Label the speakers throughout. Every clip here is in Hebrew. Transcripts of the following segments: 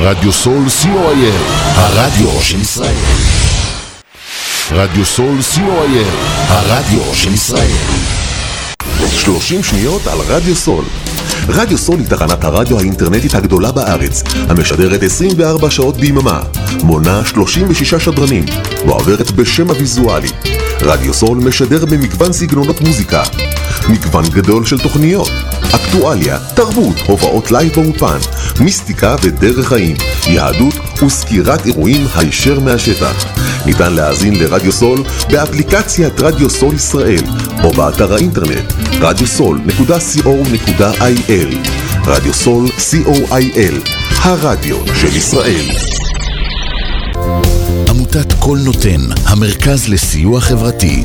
Speaker 1: רדיו סול co.il, הרדיו של ישראל. רדיו סול co.il, הרדיו של ישראל. 30 שניות על רדיו סול. רדיו סול היא תחנת הרדיו האינטרנטית הגדולה בארץ, המשדרת 24 שעות ביממה, מונה 36 שדרנים, ועוברת בשם הוויזואלי. רדיו סול משדר במגוון סגנונות מוזיקה, מגוון גדול של תוכניות, אקטואליה, תרבות, הופעות לייב באולפן, מיסטיקה ודרך חיים, יהדות וסקירת אירועים הישר מהשטח. ניתן להאזין לרדיו סול באפליקציית רדיו סול ישראל או באתר האינטרנט radiosol.co.il רדיו סול co.il הרדיו של ישראל
Speaker 2: עמותת כל נותן, המרכז לסיוע חברתי.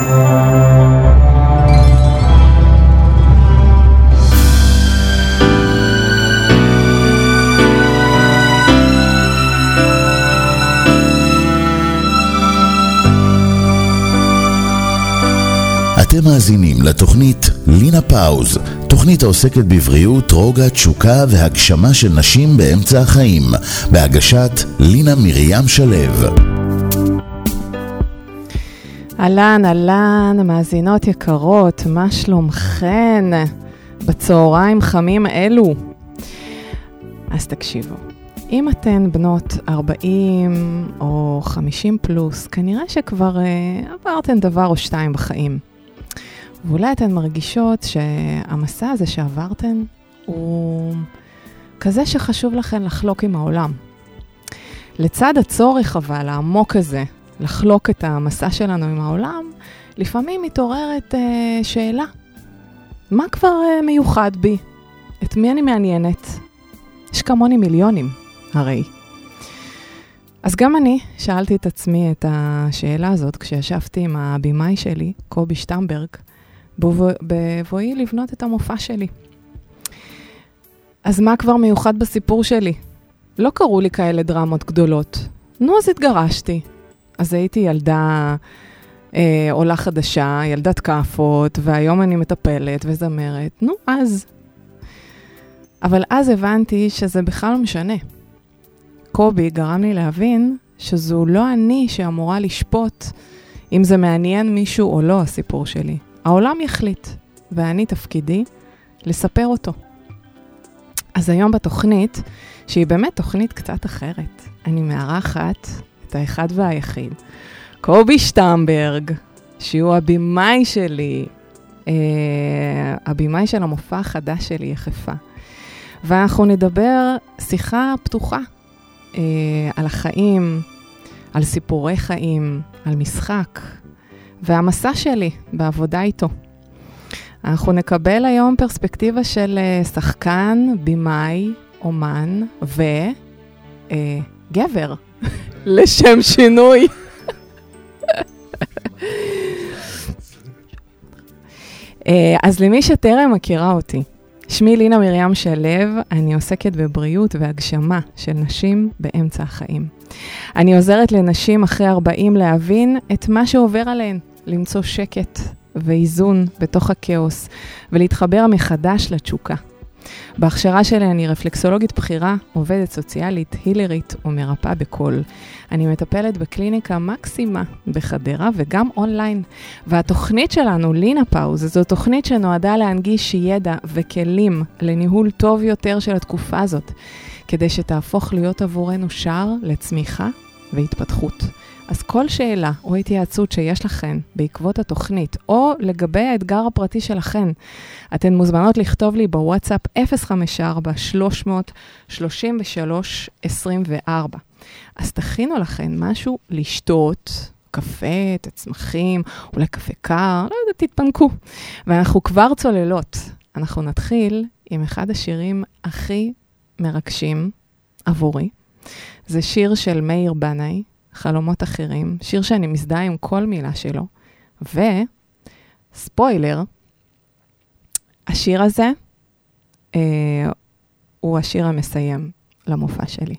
Speaker 2: אתם מאזינים לתוכנית לינה פאוז, תוכנית העוסקת בבריאות, רוגע, תשוקה והגשמה של נשים באמצע החיים, בהגשת לינה מרים שלו.
Speaker 3: אהלן, אהלן, מאזינות יקרות, מה שלומכן בצהריים חמים אלו? אז תקשיבו, אם אתן בנות 40 או 50 פלוס, כנראה שכבר אה, עברתן דבר או שתיים בחיים. ואולי אתן מרגישות שהמסע הזה שעברתן הוא כזה שחשוב לכן לחלוק עם העולם. לצד הצורך אבל העמוק הזה לחלוק את המסע שלנו עם העולם, לפעמים מתעוררת אה, שאלה, מה כבר אה, מיוחד בי? את מי אני מעניינת? יש כמוני מיליונים, הרי. אז גם אני שאלתי את עצמי את השאלה הזאת כשישבתי עם הבמאי שלי, קובי שטמברג, בבוא- בבואי לבנות את המופע שלי. אז מה כבר מיוחד בסיפור שלי? לא קרו לי כאלה דרמות גדולות. נו, אז התגרשתי. אז הייתי ילדה אה, עולה חדשה, ילדת כאפות, והיום אני מטפלת וזמרת. נו, אז. אבל אז הבנתי שזה בכלל לא משנה. קובי גרם לי להבין שזו לא אני שאמורה לשפוט אם זה מעניין מישהו או לא, הסיפור שלי. העולם יחליט, ואני תפקידי לספר אותו. אז היום בתוכנית, שהיא באמת תוכנית קצת אחרת, אני מארחת את האחד והיחיד, קובי שטמברג, שהוא הבמאי שלי, אה, הבמאי של המופע החדש שלי, יחפה. ואנחנו נדבר שיחה פתוחה אה, על החיים, על סיפורי חיים, על משחק, והמסע שלי בעבודה איתו. אנחנו נקבל היום פרספקטיבה של אה, שחקן, במאי, אומן וגבר, לשם שינוי. אה, אז למי שטרם מכירה אותי, שמי לינה מרים שלו, אני עוסקת בבריאות והגשמה של נשים באמצע החיים. אני עוזרת לנשים אחרי 40 להבין את מה שעובר עליהן, למצוא שקט ואיזון בתוך הכאוס ולהתחבר מחדש לתשוקה. בהכשרה שלי אני רפלקסולוגית בכירה, עובדת סוציאלית, הילרית ומרפאה בקול. אני מטפלת בקליניקה מקסימה בחדרה וגם אונליין. והתוכנית שלנו, לינה פאוז, זו תוכנית שנועדה להנגיש ידע וכלים לניהול טוב יותר של התקופה הזאת.
Speaker 4: כדי שתהפוך להיות עבורנו שער לצמיחה והתפתחות. אז כל שאלה או התייעצות שיש לכן בעקבות התוכנית, או לגבי האתגר הפרטי שלכן, אתן מוזמנות לכתוב לי בוואטסאפ 054-333-24. אז תכינו לכן משהו לשתות, קפה, תצמחים, אולי קפה קר, לא יודעת, תתפנקו. ואנחנו כבר צוללות. אנחנו נתחיל עם אחד השירים הכי מרגשים עבורי. זה שיר של מאיר בנאי, חלומות אחרים, שיר שאני מזדהה עם כל מילה שלו. וספוילר, השיר הזה אה, הוא השיר המסיים למופע שלי.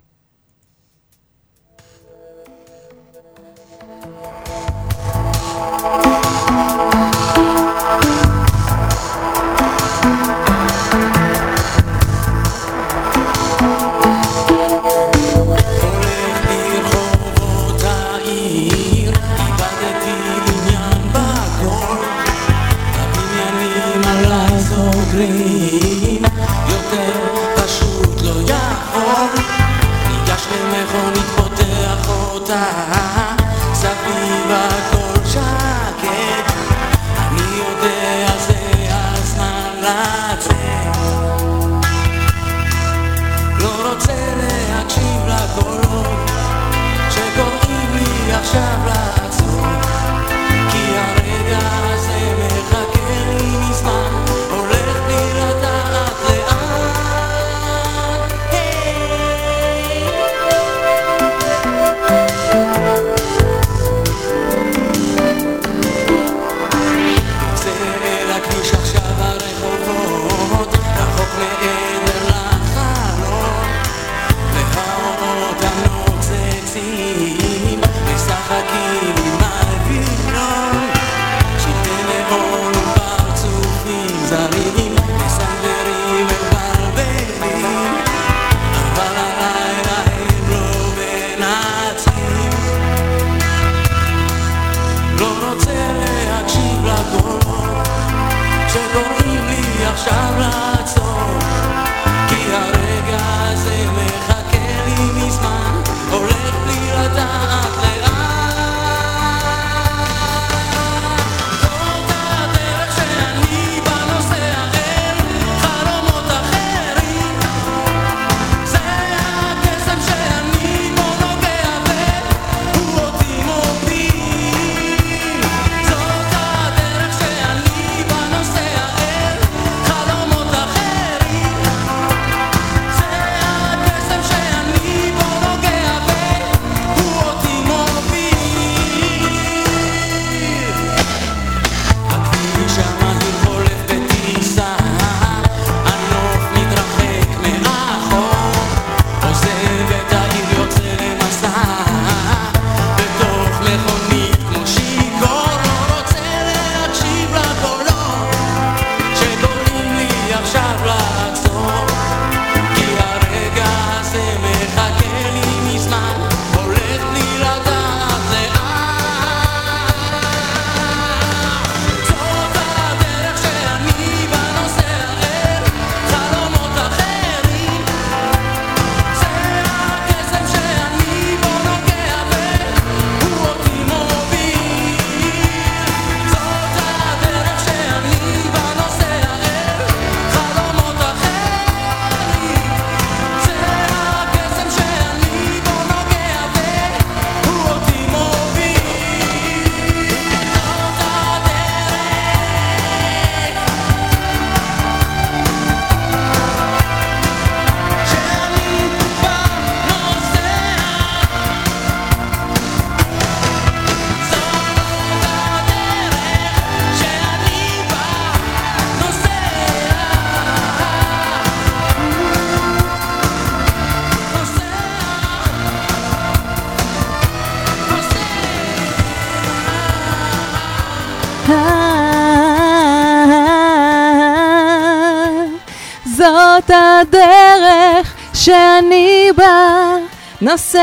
Speaker 3: הדרך שאני
Speaker 4: בה נוסע.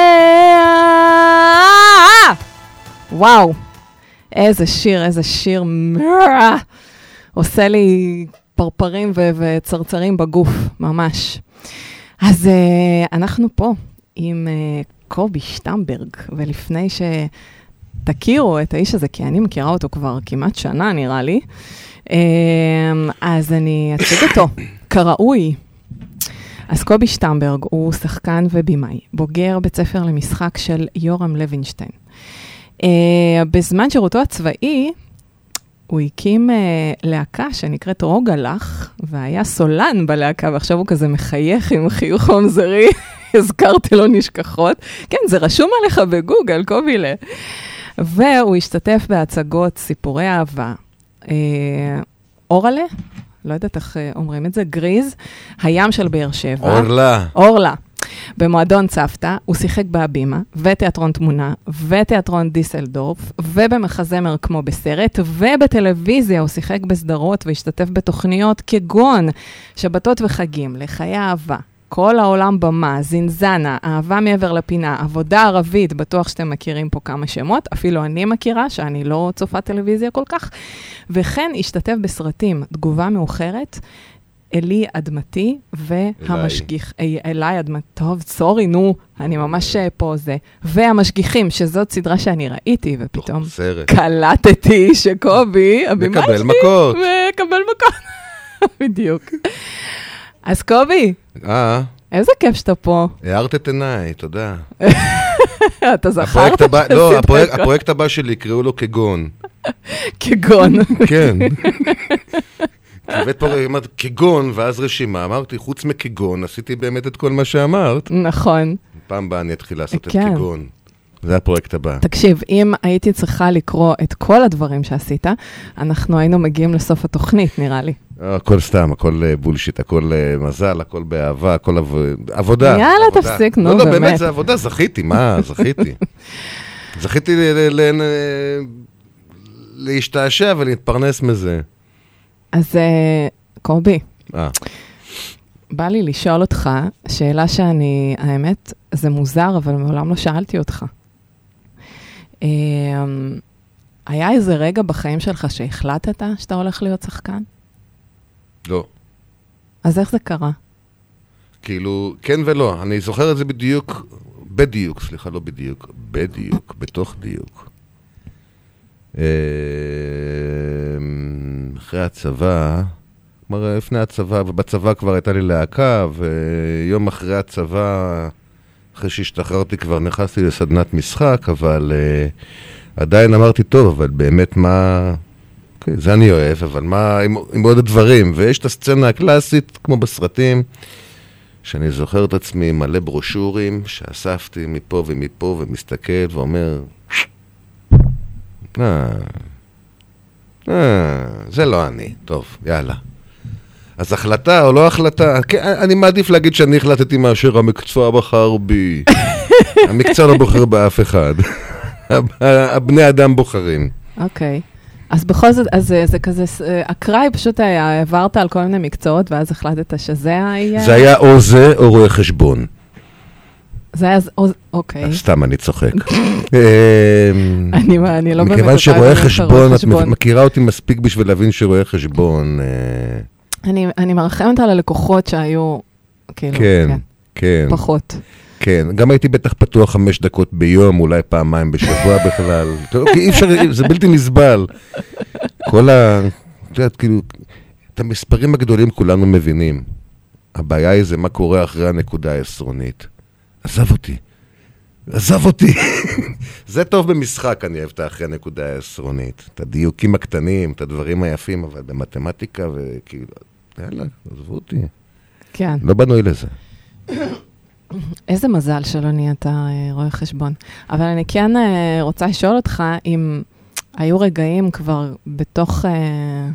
Speaker 4: וואו, איזה שיר, איזה שיר. עושה לי פרפרים וצרצרים בגוף, ממש.
Speaker 3: אז אה, אנחנו פה עם אה, קובי שטמברג, ולפני שתכירו את האיש הזה, כי אני מכירה אותו כבר כמעט שנה, נראה לי, אה, אז אני אציג אותו כראוי. אז קובי שטמברג הוא שחקן ובימאי, בוגר בית ספר למשחק של יורם לוינשטיין. Uh, בזמן שירותו הצבאי, הוא הקים uh, להקה שנקראת רוגלח, והיה סולן בלהקה, ועכשיו הוא כזה מחייך עם חיוך ממזרי, הזכרתי לו נשכחות. כן, זה רשום עליך בגוגל, קובילה. והוא השתתף בהצגות סיפורי אהבה. Uh, אורלה, לא יודעת איך אה, אומרים את זה, גריז, הים של באר שבע.
Speaker 5: אורלה.
Speaker 3: אורלה. במועדון צוותא, הוא שיחק בהבימה, ותיאטרון תמונה, ותיאטרון דיסלדורף, ובמחזמר כמו בסרט, ובטלוויזיה הוא שיחק בסדרות והשתתף בתוכניות כגון שבתות וחגים, לחיי אהבה, כל העולם במה, זינזנה, אהבה מעבר לפינה, עבודה ערבית, בטוח שאתם מכירים פה כמה שמות, אפילו אני מכירה, שאני לא צופה טלוויזיה כל כך, וכן השתתף בסרטים, תגובה מאוחרת, אלי אדמתי והמשגיח, אלי, אלי אדמתי, טוב, סורי, נו, אני ממש אה, פה זה, והמשגיחים, שזאת סדרה שאני ראיתי, ופתאום. קלטתי שקובי, הבמאי
Speaker 5: מקבל מכות.
Speaker 3: מקבל מכות, בדיוק. אז קובי,
Speaker 5: אה,
Speaker 3: איזה כיף שאתה פה.
Speaker 5: הארת את עיניי, תודה.
Speaker 3: אתה זכרת
Speaker 5: לא, הפרויקט- הבא שלי יקראו לו כגון.
Speaker 3: כגון.
Speaker 5: כן. כי הבאת פה, אמרת כגון, ואז רשימה, אמרתי, חוץ מכגון, עשיתי באמת את כל מה שאמרת.
Speaker 3: נכון.
Speaker 5: פעם הבאה אני אתחיל לעשות את
Speaker 3: כן.
Speaker 5: כגון. זה הפרויקט הבא.
Speaker 3: תקשיב, אם הייתי צריכה לקרוא את כל הדברים שעשית, אנחנו היינו מגיעים לסוף התוכנית, נראה לי.
Speaker 5: אה, הכל סתם, הכל אה, בולשיט, הכל אה, מזל, הכל באהבה, הכל עב- עבודה.
Speaker 3: יאללה,
Speaker 5: עבודה.
Speaker 3: תפסיק, נו,
Speaker 5: לא, לא,
Speaker 3: באמת.
Speaker 5: באמת, זה עבודה, זכיתי, מה, זכיתי. זכיתי ל- ל- ל- להשתעשע ולהתפרנס מזה.
Speaker 3: אז אה, קובי,
Speaker 5: אה,
Speaker 3: בא לי לשאול אותך שאלה שאני, האמת, זה מוזר, אבל מעולם לא שאלתי אותך. אה, היה איזה רגע בחיים שלך שהחלטת שאתה הולך להיות שחקן?
Speaker 5: לא.
Speaker 3: אז איך זה קרה?
Speaker 5: כאילו, כן ולא, אני זוכר את זה בדיוק, בדיוק, סליחה, לא בדיוק, בדיוק, בתוך דיוק. אה, אחרי הצבא, כלומר, לפני הצבא, ובצבא כבר הייתה לי להקה, ויום אחרי הצבא, אחרי שהשתחררתי כבר נכנסתי לסדנת משחק, אבל uh, עדיין אמרתי, טוב, אבל באמת מה... אוקיי, זה אני אוהב, אבל מה עם, עם עוד הדברים? ויש את הסצנה הקלאסית, כמו בסרטים, שאני זוכר את עצמי מלא ברושורים, שאספתי מפה ומפה, ומסתכל ואומר, אה, אה, זה לא אני, טוב, יאללה. אז החלטה או לא החלטה, כן, אני מעדיף להגיד שאני החלטתי מאשר המקצוע בחר בי. המקצוע לא בוחר באף אחד. הבני אדם בוחרים.
Speaker 3: אוקיי. אז בכל זאת, אז זה, זה כזה, אה, אקראי פשוט היה, העברת על כל מיני מקצועות, ואז החלטת שזה היה...
Speaker 5: זה היה או זה או רואה חשבון.
Speaker 3: זה היה, או- אוקיי.
Speaker 5: סתם, אני צוחק. אמ,
Speaker 3: אני, אני לא באמת...
Speaker 5: מכיוון שרואה חשבון, את. מכירה אותי מספיק בשביל להבין שרואה חשבון, אה,
Speaker 3: אני, אני מרחמת על הלקוחות שהיו, כאילו,
Speaker 5: כן, כן,
Speaker 3: פחות.
Speaker 5: כן. גם הייתי בטח פתוח חמש דקות ביום, אולי פעמיים בשבוע בכלל. כי אי אפשר, זה בלתי נסבל. כל ה... את יודעת, כאילו, את המספרים הגדולים כולנו מבינים. הבעיה היא זה מה קורה אחרי הנקודה העשרונית. עזב אותי. עזב אותי. זה טוב במשחק, אני אוהב את האחרי הנקודה העשרונית. את הדיוקים הקטנים, את הדברים היפים, אבל במתמטיקה וכאילו, יאללה, עזבו אותי.
Speaker 3: כן.
Speaker 5: לא בנוי לזה.
Speaker 3: איזה מזל שלא נהיית אה, רואה חשבון. אבל אני כן אה, רוצה לשאול אותך אם היו רגעים כבר בתוך, אה,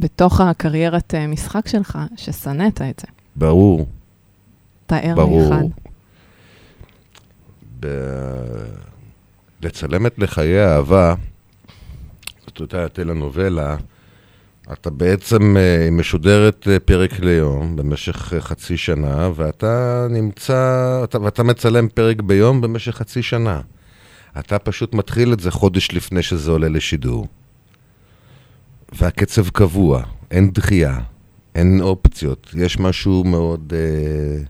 Speaker 3: בתוך הקריירת משחק שלך, ששנאת את זה.
Speaker 5: ברור,
Speaker 3: תאר לי
Speaker 5: ברור. לצלם את לחיי אהבה, זאת אותה טלנובלה, אתה בעצם אה, משודרת אה, פרק ליום במשך אה, חצי שנה, ואתה נמצא, אתה, ואתה מצלם פרק ביום במשך חצי שנה. אתה פשוט מתחיל את זה חודש לפני שזה עולה לשידור. והקצב קבוע, אין דחייה, אין אופציות, יש משהו מאוד... אה,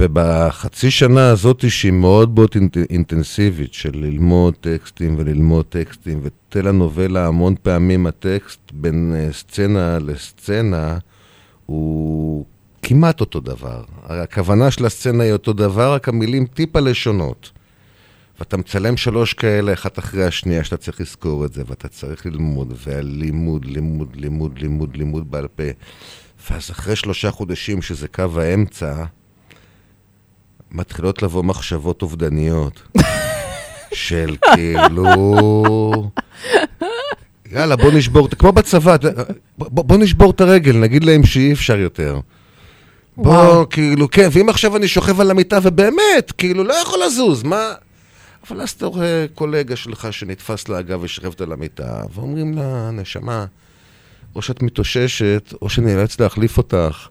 Speaker 5: ובחצי שנה הזאת, שהיא מאוד מאוד אינט- אינטנסיבית, של ללמוד טקסטים וללמוד טקסטים, וטלנובלה המון פעמים הטקסט בין אה, סצנה לסצנה, הוא כמעט אותו דבר. הכוונה של הסצנה היא אותו דבר, רק המילים טיפה לשונות. ואתה מצלם שלוש כאלה, אחת אחרי השנייה, שאתה צריך לזכור את זה, ואתה צריך ללמוד, והלימוד, לימוד, לימוד, לימוד, לימוד בעל פה. ואז אחרי שלושה חודשים, שזה קו האמצע, מתחילות לבוא מחשבות אובדניות. של כאילו... יאללה, בוא נשבור, כמו בצבא, בוא, בוא נשבור את הרגל, נגיד להם שאי אפשר יותר. בוא,
Speaker 3: וואו.
Speaker 5: כאילו, כן, ואם עכשיו אני שוכב על המיטה ובאמת, כאילו, לא יכול לזוז, מה... אבל אז אתה רואה קולגה שלך שנתפס לה הגב ושכבת על המיטה, ואומרים לה, נשמה, או שאת מתאוששת, או שנאלץ להחליף אותך.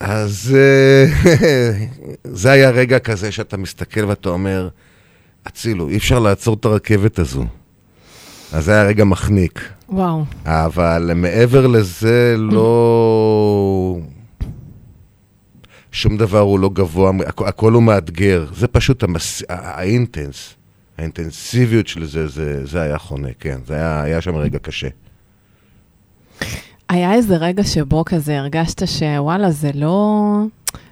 Speaker 5: אז אה, זה היה רגע כזה שאתה מסתכל ואתה אומר, הצילו, אי אפשר לעצור את הרכבת הזו. אז זה היה רגע מחניק.
Speaker 3: וואו.
Speaker 5: אבל מעבר לזה, לא... שום דבר הוא לא גבוה, הכ- הכל הוא מאתגר. זה פשוט המס... האינטנס, האינטנסיביות של זה, זה, זה היה חונה, כן. זה היה, היה שם רגע קשה.
Speaker 3: היה איזה רגע שבו כזה הרגשת שוואלה, זה לא...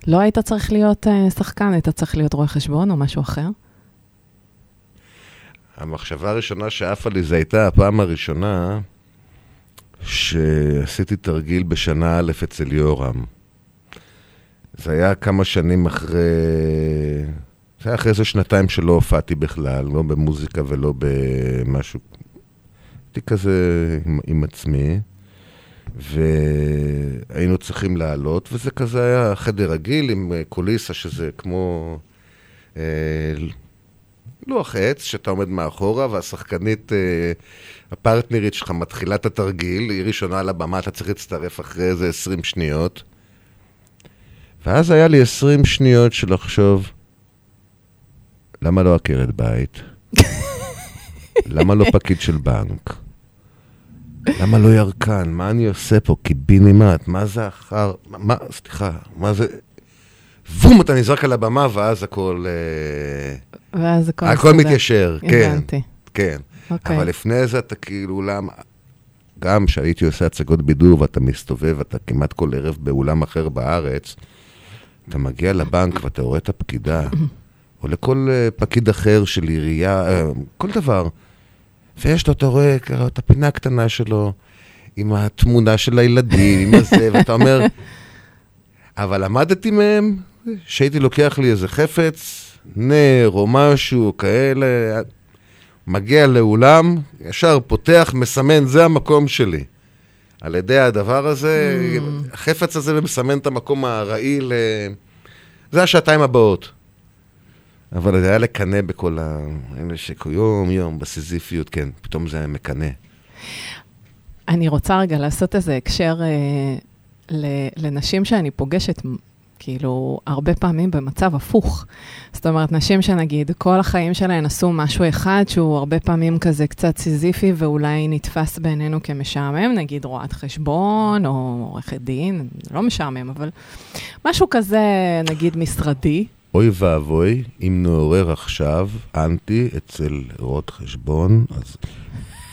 Speaker 3: לא היית צריך להיות אה, שחקן, היית צריך להיות רואה חשבון או משהו אחר?
Speaker 5: המחשבה הראשונה שעפה לי זה הייתה הפעם הראשונה שעשיתי תרגיל בשנה א' אצל יורם. זה היה כמה שנים אחרי... זה היה אחרי איזה שנתיים שלא הופעתי בכלל, לא במוזיקה ולא במשהו... הייתי כזה עם, עם עצמי, והיינו צריכים לעלות, וזה כזה היה חדר רגיל עם אה, קוליסה שזה כמו... אה, לוח עץ שאתה עומד מאחורה, והשחקנית, אה, הפרטנרית שלך מתחילה את התרגיל, היא ראשונה על הבמה, אתה צריך להצטרף אחרי איזה 20 שניות. ואז היה לי 20 שניות של לחשוב, למה לא עקרת בית? למה לא פקיד של בנק? למה לא ירקן? מה אני עושה פה? קיבינימט? מה זה אחר... מה, סליחה, מה זה... בום, אתה נזרק על הבמה, ואז הכל... אה...
Speaker 3: ואז הכל
Speaker 5: הכל
Speaker 3: מסתדר.
Speaker 5: מתיישר, כן,
Speaker 3: הבנתי.
Speaker 5: כן.
Speaker 3: אוקיי.
Speaker 5: אבל לפני זה אתה כאילו, למה... גם כשהייתי עושה הצגות בידור ואתה מסתובב, אתה כמעט כל ערב באולם אחר בארץ, אתה מגיע לבנק ואתה רואה את הפקידה, או לכל אה, פקיד אחר של עירייה, אה, כל דבר. ויש לו, אתה רואה את הפינה הקטנה שלו, עם התמונה של הילדים, עם הזה, ואתה אומר, אבל למדתי מהם שהייתי לוקח לי איזה חפץ, נר או משהו, כאלה, מגיע לאולם, ישר פותח, מסמן, זה המקום שלי. על ידי הדבר הזה, החפץ הזה מסמן את המקום הארעי ל... זה השעתיים הבאות. אבל זה היה לקנא בכל ה... אלה שיום יום בסיזיפיות, כן, פתאום זה היה מקנא.
Speaker 3: אני רוצה רגע לעשות איזה הקשר אה, ל- לנשים שאני פוגשת, כאילו, הרבה פעמים במצב הפוך. זאת אומרת, נשים שנגיד, כל החיים שלהן עשו משהו אחד שהוא הרבה פעמים כזה קצת סיזיפי ואולי נתפס בעינינו כמשעמם, נגיד רואת חשבון או עורכת דין, לא משעמם, אבל משהו כזה, נגיד משרדי.
Speaker 5: אוי ואבוי, אם נעורר עכשיו אנטי אצל רואות חשבון, אז...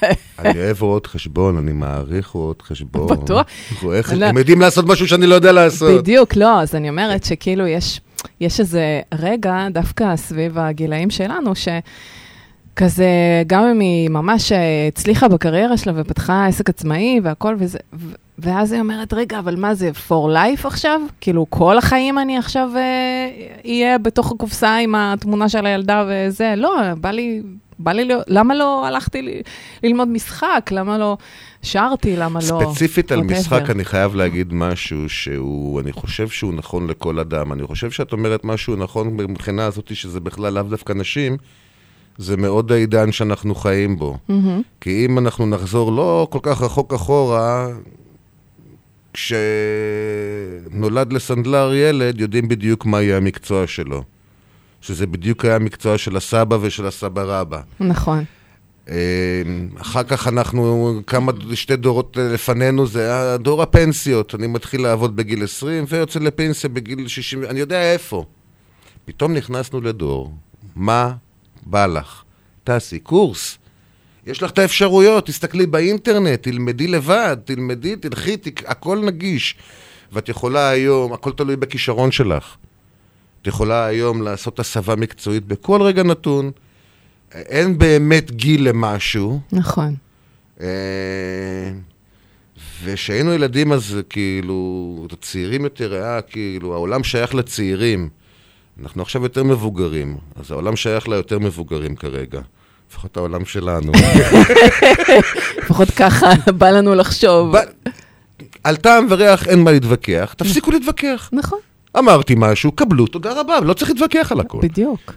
Speaker 5: אני אוהב רואות חשבון, אני מעריך רואות חשבון.
Speaker 3: בטוח. לא.
Speaker 5: הם יודעים לעשות משהו שאני לא יודע לעשות.
Speaker 3: בדיוק, לא, אז אני אומרת שכאילו יש, יש איזה רגע, דווקא סביב הגילאים שלנו, שכזה, גם אם היא ממש אה, הצליחה בקריירה שלה ופתחה עסק עצמאי והכל וזה, ואז היא אומרת, רגע, אבל מה זה, for life עכשיו? כאילו, כל החיים אני עכשיו אה, אהיה בתוך הקופסה עם התמונה של הילדה וזה? לא, בא לי... בא לי, למה לא הלכתי ל- ללמוד משחק? למה לא שרתי? למה לא...
Speaker 5: ספציפית על. משחק, אני חייב להגיד משהו שהוא, אני חושב שהוא נכון לכל אדם. אני חושב שאת אומרת משהו נכון מבחינה הזאת שזה בכלל לאו דווקא נשים, זה מאוד העידן שאנחנו חיים בו.
Speaker 3: מהמם.
Speaker 5: כי אם אנחנו נחזור לא כל כך רחוק אחורה, כשנולד לסנדלר ילד, יודעים בדיוק מה יהיה המקצוע שלו. שזה בדיוק היה המקצוע של הסבא ושל הסבא רבא.
Speaker 3: נכון.
Speaker 5: אה, אחר כך אנחנו, כמה, שתי דורות לפנינו, זה היה דור הפנסיות. אני מתחיל לעבוד בגיל 20 ויוצא לפנסיה בגיל 60, אני יודע איפה. פתאום נכנסנו לדור, מה בא לך? תעשי קורס. יש לך את האפשרויות, תסתכלי באינטרנט, תלמדי לבד, תלמדי, תלכי, תק... הכל נגיש. ואת יכולה היום, הכל תלוי בכישרון שלך. את יכולה היום לעשות הסבה מקצועית בכל רגע נתון. אין באמת גיל למשהו.
Speaker 3: נכון.
Speaker 5: אה, וכשהיינו ילדים אז כאילו, צעירים יותר היה כאילו, העולם שייך לצעירים. אנחנו עכשיו יותר מבוגרים, אז העולם שייך ליותר מבוגרים כרגע. לפחות העולם שלנו.
Speaker 3: לפחות ככה בא לנו לחשוב.
Speaker 5: על טעם וריח אין מה להתווכח, תפסיקו להתווכח.
Speaker 3: נכון,
Speaker 5: אמרתי משהו, קבלו, תודה רבה, לא צריך להתווכח על הכל.
Speaker 3: בדיוק.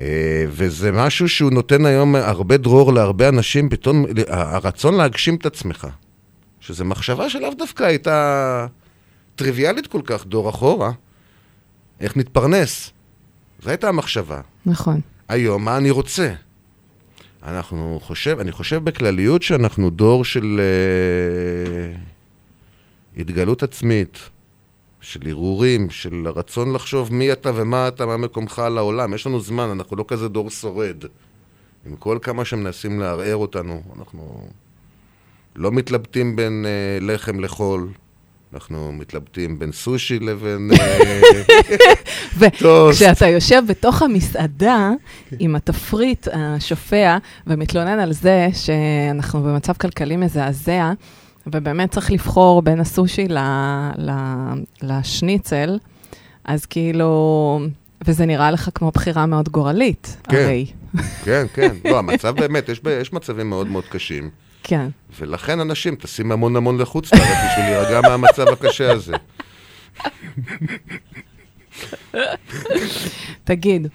Speaker 5: אה, וזה משהו שהוא נותן היום הרבה דרור להרבה אנשים, פתאום הרצון להגשים את עצמך. שזו מחשבה שלאו דווקא הייתה טריוויאלית כל כך, דור אחורה. איך נתפרנס? זו הייתה המחשבה.
Speaker 3: נכון.
Speaker 5: היום, מה אני רוצה? אנחנו חושב, אני חושב בכלליות שאנחנו דור של uh, התגלות עצמית, של הרהורים, של הרצון לחשוב מי אתה ומה אתה, מה מקומך על העולם. יש לנו זמן, אנחנו לא כזה דור שורד. עם כל כמה שמנסים לערער אותנו, אנחנו לא מתלבטים בין uh, לחם לחול. אנחנו מתלבטים בין סושי לבין... אה, טוסט.
Speaker 3: וכשאתה יושב בתוך המסעדה עם התפריט השופע ומתלונן על זה שאנחנו במצב כלכלי מזעזע, ובאמת צריך לבחור בין הסושי ל, ל, לשניצל, אז כאילו, וזה נראה לך כמו בחירה מאוד גורלית,
Speaker 5: כן.
Speaker 3: הרי.
Speaker 5: כן, כן. לא, המצב באמת, יש, יש מצבים מאוד מאוד קשים.
Speaker 3: כן.
Speaker 5: ולכן אנשים טסים המון המון לחוץ לארץ בשביל להירגע מהמצב הקשה הזה.
Speaker 3: תגיד,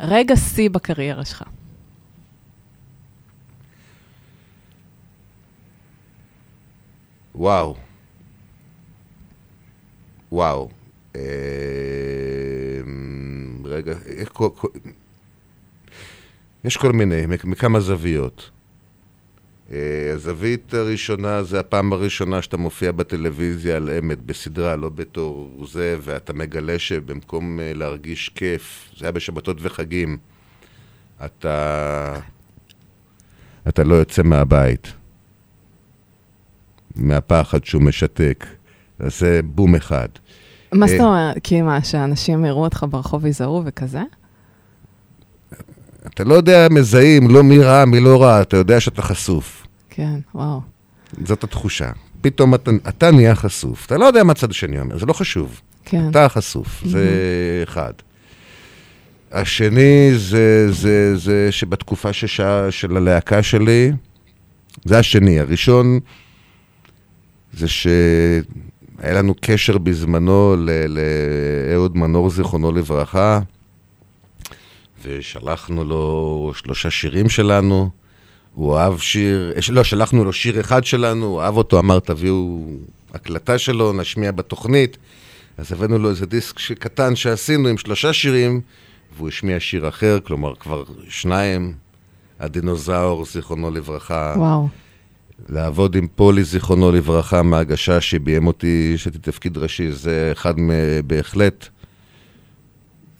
Speaker 3: רגע שיא בקריירה שלך.
Speaker 5: וואו. וואו. אה, רגע, איך כל... יש כל מיני, מכ- מכמה זוויות. אה, הזווית הראשונה זה הפעם הראשונה שאתה מופיע בטלוויזיה על אמת, בסדרה, לא בתור זה, ואתה מגלה שבמקום אה, להרגיש כיף, זה היה בשבתות וחגים, אתה... אתה לא יוצא מהבית. מהפחד שהוא משתק. זה בום אחד.
Speaker 3: מה
Speaker 5: אה.
Speaker 3: זאת אומרת? כי מה, שאנשים יראו אותך ברחוב ויזהרו וכזה?
Speaker 5: אתה לא יודע, מזהים, לא מי ראה, מי לא ראה, אתה יודע שאתה חשוף.
Speaker 3: כן, וואו.
Speaker 5: זאת התחושה. פתאום אתה, אתה נהיה חשוף. אתה לא יודע מה הצד השני אומר, זה לא חשוב.
Speaker 3: כן.
Speaker 5: אתה החשוף, זה אחד. השני זה, זה, זה שבתקופה ששה, של הלהקה שלי, זה השני. הראשון זה שהיה לנו קשר בזמנו ל- לאהוד מנור, זיכרונו לברכה, ושלחנו לו שלושה שירים שלנו. הוא אהב שיר, אה, לא, שלחנו לו שיר אחד שלנו, הוא אהב אותו, אמר תביאו הקלטה שלו, נשמיע בתוכנית. אז הבאנו לו איזה דיסק קטן שעשינו עם שלושה שירים, והוא השמיע שיר אחר, כלומר כבר שניים, הדינוזאור, זיכרונו לברכה.
Speaker 3: וואו.
Speaker 5: לעבוד עם פולי, זיכרונו לברכה, מהגשה שביים אותי, שהייתי תפקיד ראשי, זה אחד מ... בהחלט,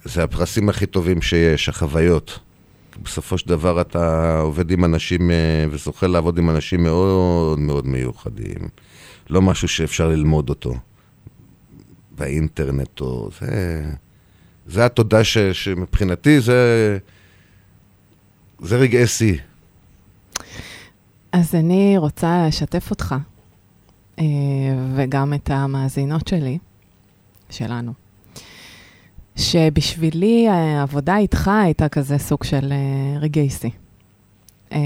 Speaker 5: זה הפרסים הכי טובים שיש, החוויות. בסופו של דבר אתה עובד עם אנשים, אה, וזוכה לעבוד עם אנשים מאוד מאוד מיוחדים. לא משהו שאפשר ללמוד אותו באינטרנט, או זה... זה התודה ש, שמבחינתי זה... זה רגעי שיא.
Speaker 3: אז אני רוצה לשתף אותך, אה, וגם את המאזינות שלי, שלנו, שבשבילי העבודה איתך הייתה כזה סוג של אה, רגעי שיא. אה,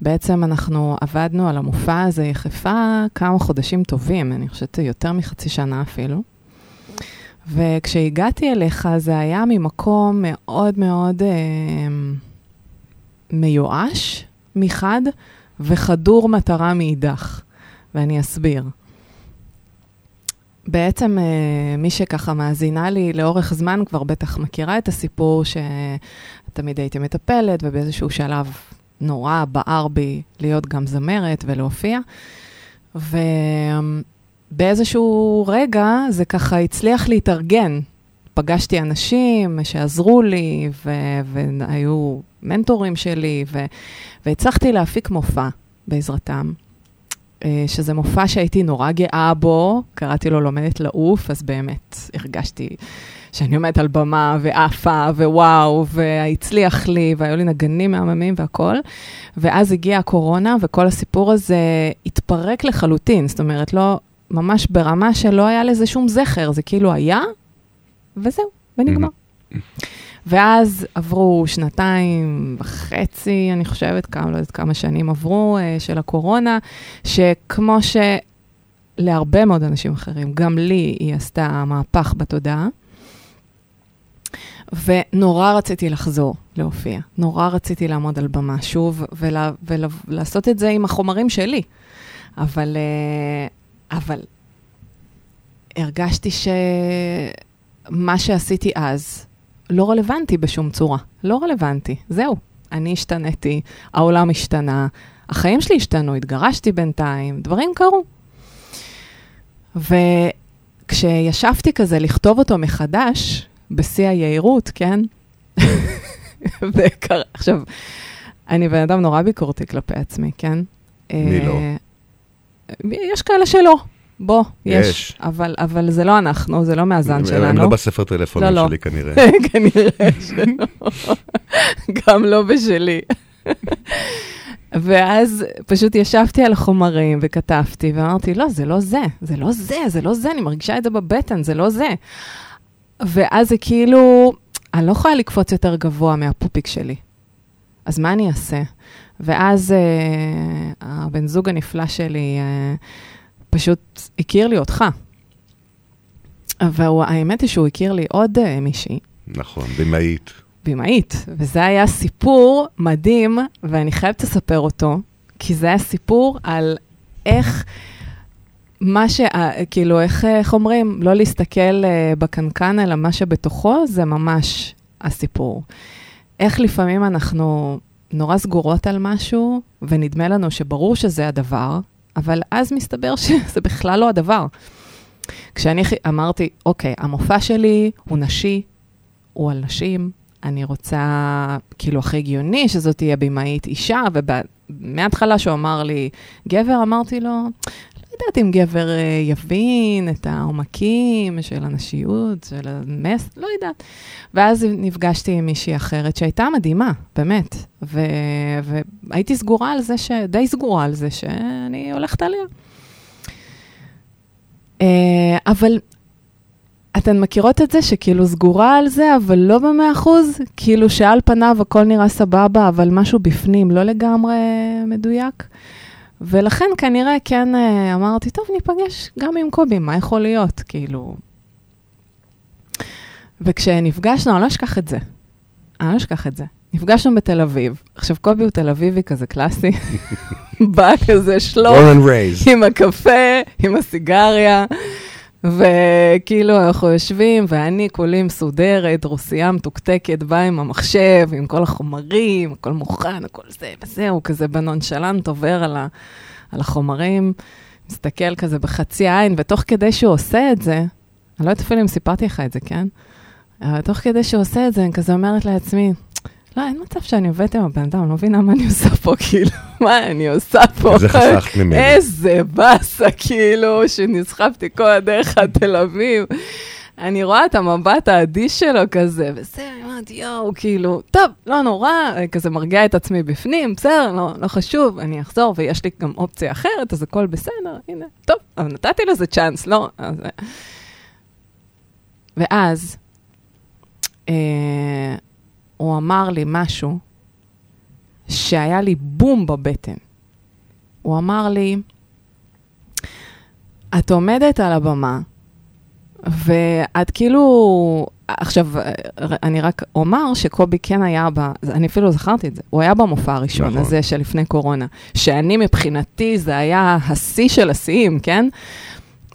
Speaker 3: בעצם אנחנו עבדנו על המופע הזה יחפה כמה חודשים טובים, אני חושבת יותר מחצי שנה אפילו. וכשהגעתי אליך זה היה ממקום מאוד מאוד אה, מיואש מחד וחדור מטרה מאידך, ואני אסביר. בעצם אה, מי שככה מאזינה לי לאורך זמן כבר בטח מכירה את הסיפור שתמיד הייתי מטפלת, ובאיזשהו שלב נורא בער בי להיות גם זמרת ולהופיע. ובאיזשהו רגע זה ככה הצליח להתארגן. פגשתי אנשים שעזרו לי, ו- והיו מנטורים שלי, ו- והצלחתי להפיק מופע בעזרתם. אה, שזה מופע שהייתי נורא גאה בו, קראתי לו לומדת לעוף, אז באמת הרגשתי שאני עומדת על במה ועפה ווואו, והצליח לי, והיו לי נגנים מהממים והכול. ואז הגיעה הקורונה, וכל הסיפור הזה התפרק לחלוטין, זאת אומרת, לא, ממש ברמה שלא היה לזה שום זכר, זה כאילו היה, וזהו, ונגמר. ואז עברו שנתיים וחצי, אני חושבת, כמה, לא יודעת כמה שנים עברו, אה, של הקורונה, שכמו שלהרבה מאוד אנשים אחרים, גם לי היא עשתה מהפך בתודעה. ונורא רציתי לחזור להופיע, נורא רציתי לעמוד על במה שוב, ולעשות את זה עם החומרים שלי. אבל, אה, אבל הרגשתי שמה שעשיתי אז לא רלוונטי בשום צורה, לא רלוונטי, זהו. אני השתניתי, העולם השתנה, החיים שלי השתנו, התגרשתי בינתיים, דברים קרו. וכשישבתי כזה לכתוב אותו מחדש, בשיא היהירות, כן? וקר... עכשיו, אני בן אדם נורא ביקורתי כלפי עצמי, כן?
Speaker 5: מי לא?
Speaker 3: אה, יש כאלה שלא, בוא, יש.
Speaker 5: יש.
Speaker 3: אבל, אבל זה לא אנחנו, זה לא מהזן שלנו.
Speaker 5: הם לא בספר טלפונים
Speaker 3: לא, לא.
Speaker 5: שלי כנראה.
Speaker 3: כנראה שלא. גם לא בשלי. ואז פשוט ישבתי על החומרים וכתבתי, ואמרתי, לא, זה לא זה, זה לא זה, זה לא זה, אני מרגישה את זה בבטן, זה לא זה. ואז זה כאילו, אני לא יכולה לקפוץ יותר גבוה מהפופיק שלי. אז מה אני אעשה? ואז אה, הבן זוג הנפלא שלי אה, פשוט הכיר לי אותך. והאמת היא שהוא הכיר לי עוד אה, מישהי,
Speaker 5: נכון, במאית.
Speaker 3: במאית, וזה היה סיפור מדהים, ואני חייבת לספר אותו, כי זה היה סיפור על איך, מה ש... אה, כאילו, איך, איך אומרים, לא להסתכל אה, בקנקן, אלא מה שבתוכו, זה ממש הסיפור. איך לפעמים אנחנו נורא סגורות על משהו, ונדמה לנו שברור שזה הדבר, אבל אז מסתבר שזה בכלל לא הדבר. כשאני אמרתי, אוקיי, המופע שלי הוא נשי, הוא על נשים, אני רוצה, כאילו, הכי הגיוני שזאת תהיה במאית אישה, ומההתחלה שהוא אמר לי, גבר, אמרתי לו, יודעת אם גבר אה, יבין את העומקים של הנשיות, של המס, לא יודעת. ואז נפגשתי עם מישהי אחרת שהייתה מדהימה, באמת, ו- והייתי סגורה על זה, ש... די סגורה על זה שאני הולכת עליה. אה, אבל אתן מכירות את זה שכאילו סגורה על זה, אבל לא במאה אחוז? כאילו שעל פניו הכל נראה סבבה, אבל משהו בפנים לא לגמרי מדויק? ולכן כנראה כן אה, אמרתי, טוב, ניפגש גם עם קובי, מה יכול להיות? כאילו... וכשנפגשנו, אני לא אשכח את זה. אני לא אשכח את זה. נפגשנו בתל אביב. עכשיו, קובי הוא תל אביבי כזה קלאסי. בא כזה שלום. עם הקפה, עם הסיגריה, וכאילו אנחנו יושבים, ואני כולי מסודרת, רוסייה מתוקתקת, באה עם המחשב, עם כל החומרים, הכל מוכן, הכל זה וזהו, כזה בנונשלנט עובר על, ה, על החומרים, מסתכל כזה בחצי עין, ותוך כדי שהוא עושה את זה, אני לא יודעת אפילו אם סיפרתי לך את זה, כן? אבל תוך כדי שהוא עושה את זה, אני כזה אומרת לעצמי, לא, אין מצב שאני עובדת עם הבן אדם, לא מבינה מה אני עושה פה, כאילו, מה אני עושה פה?
Speaker 5: איזה חסכת ממני.
Speaker 3: איזה באסה, כאילו, שנסחפתי כל הדרך עד תל אביב. אני רואה את המבט האדיש שלו כזה, וזה, אני אומרת, יואו, כאילו, טוב, לא נורא, כזה מרגיע את עצמי בפנים, בסדר, לא, לא חשוב, אני אחזור, ויש לי גם אופציה אחרת, אז הכל בסדר, הנה, טוב, אבל נתתי לזה צ'אנס, לא? אז... ואז, אה, הוא אמר לי משהו שהיה לי בום בבטן. הוא אמר לי, את עומדת על הבמה, ואת כאילו... עכשיו, אני רק אומר שקובי כן היה ב... אני אפילו זכרתי את זה. הוא היה במופע הראשון
Speaker 5: נכון.
Speaker 3: הזה שלפני קורונה. שאני מבחינתי, זה היה השיא של השיאים, כן?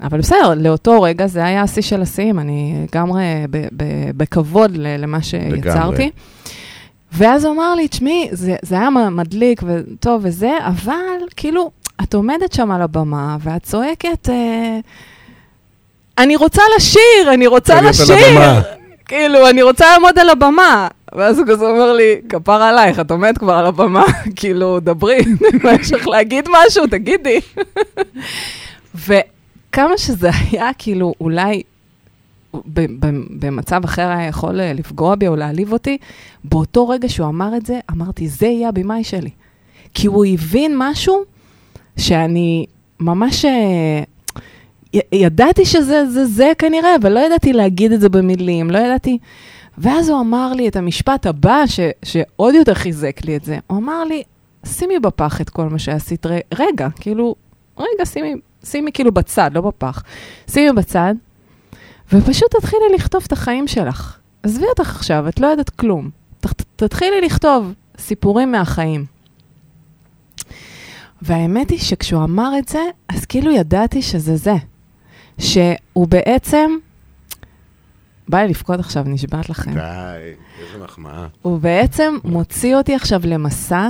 Speaker 3: אבל בסדר, לאותו רגע זה היה השיא של השיאים, אני לגמרי בכבוד למה שיצרתי. ואז הוא אמר לי, תשמעי, זה, זה היה מדליק וטוב וזה, אבל כאילו, את עומדת שם על הבמה ואת צועקת, אה, אני רוצה לשיר, אני רוצה לשיר. כאילו, אני רוצה לעמוד על הבמה. ואז הוא כזה אומר לי, כפר עלייך, את עומדת כבר על הבמה, כאילו, דברי, מה יש לך להגיד משהו, תגידי. וכמה שזה היה, כאילו, אולי במצב אחר היה יכול אה, לפגוע בי או להעליב אותי, באותו רגע שהוא אמר את זה, אמרתי, זה יהיה הבמאי שלי. כי הוא הבין משהו שאני ממש... אה, ידעתי שזה זה, זה כנראה, אבל לא ידעתי להגיד את זה במילים, לא ידעתי... ואז הוא אמר לי את המשפט הבא, ש, שעוד יותר חיזק לי את זה. הוא אמר לי, שימי בפח את כל מה שעשית רגע, כאילו, רגע, שימי, שימי כאילו בצד, לא בפח. שימי בצד, ופשוט תתחילי לכתוב את החיים שלך. עזבי אותך עכשיו, את לא יודעת כלום. ת, תתחילי לכתוב סיפורים מהחיים. והאמת היא שכשהוא אמר את זה, אז כאילו ידעתי שזה זה. שהוא בעצם, בא לי לבכות עכשיו, נשבעת לכם.
Speaker 5: די, איזה מחמאה.
Speaker 3: הוא בעצם מוציא אותי עכשיו למסע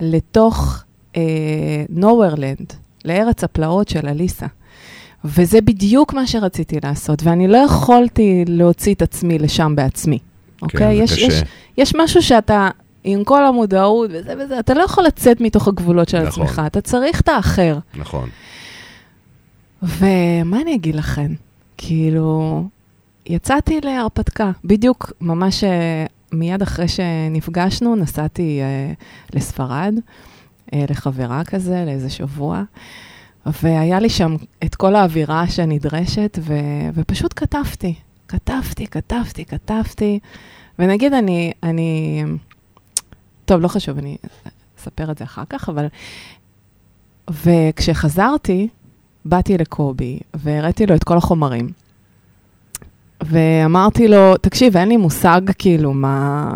Speaker 3: לתוך אה, נוורלנד, לארץ הפלאות של אליסה. וזה בדיוק מה שרציתי לעשות, ואני לא יכולתי להוציא את עצמי לשם בעצמי, אוקיי?
Speaker 5: כן, זה
Speaker 3: יש,
Speaker 5: קשה.
Speaker 3: יש, יש משהו שאתה, עם כל המודעות וזה וזה, אתה לא יכול לצאת מתוך הגבולות של
Speaker 5: נכון.
Speaker 3: עצמך, אתה צריך את האחר.
Speaker 5: נכון.
Speaker 3: ומה אני אגיד לכם? כאילו, יצאתי להרפתקה. בדיוק, ממש אה, מיד אחרי שנפגשנו, נסעתי אה, לספרד, לחברה כזה, לאיזה שבוע, והיה לי שם את כל האווירה שנדרשת, ו, ופשוט כתבתי. כתבתי, כתבתי, כתבתי, ונגיד אני, אני... טוב, לא חשוב, אני אספר את זה אחר כך, אבל... וכשחזרתי, באתי לקובי והראיתי לו את כל החומרים. ואמרתי לו, תקשיב, אין לי מושג כאילו מה,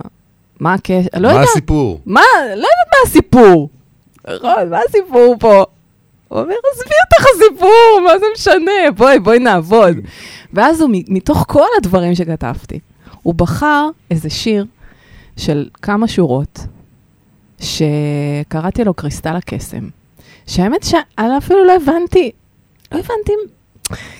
Speaker 3: מה הקשר, לא
Speaker 5: מה
Speaker 3: יודע,
Speaker 5: הסיפור?
Speaker 3: מה, לא יודעת מה הסיפור. נכון, מה הסיפור פה? הוא אומר, עזבי אותך הסיפור, מה זה משנה? בואי, בואי נעבוד. ואז הוא, מתוך כל הדברים שכתבתי, הוא בחר איזה שיר של כמה שורות, שקראתי לו קריסטל הקסם. שהאמת שאני אפילו לא הבנתי, לא הבנתי,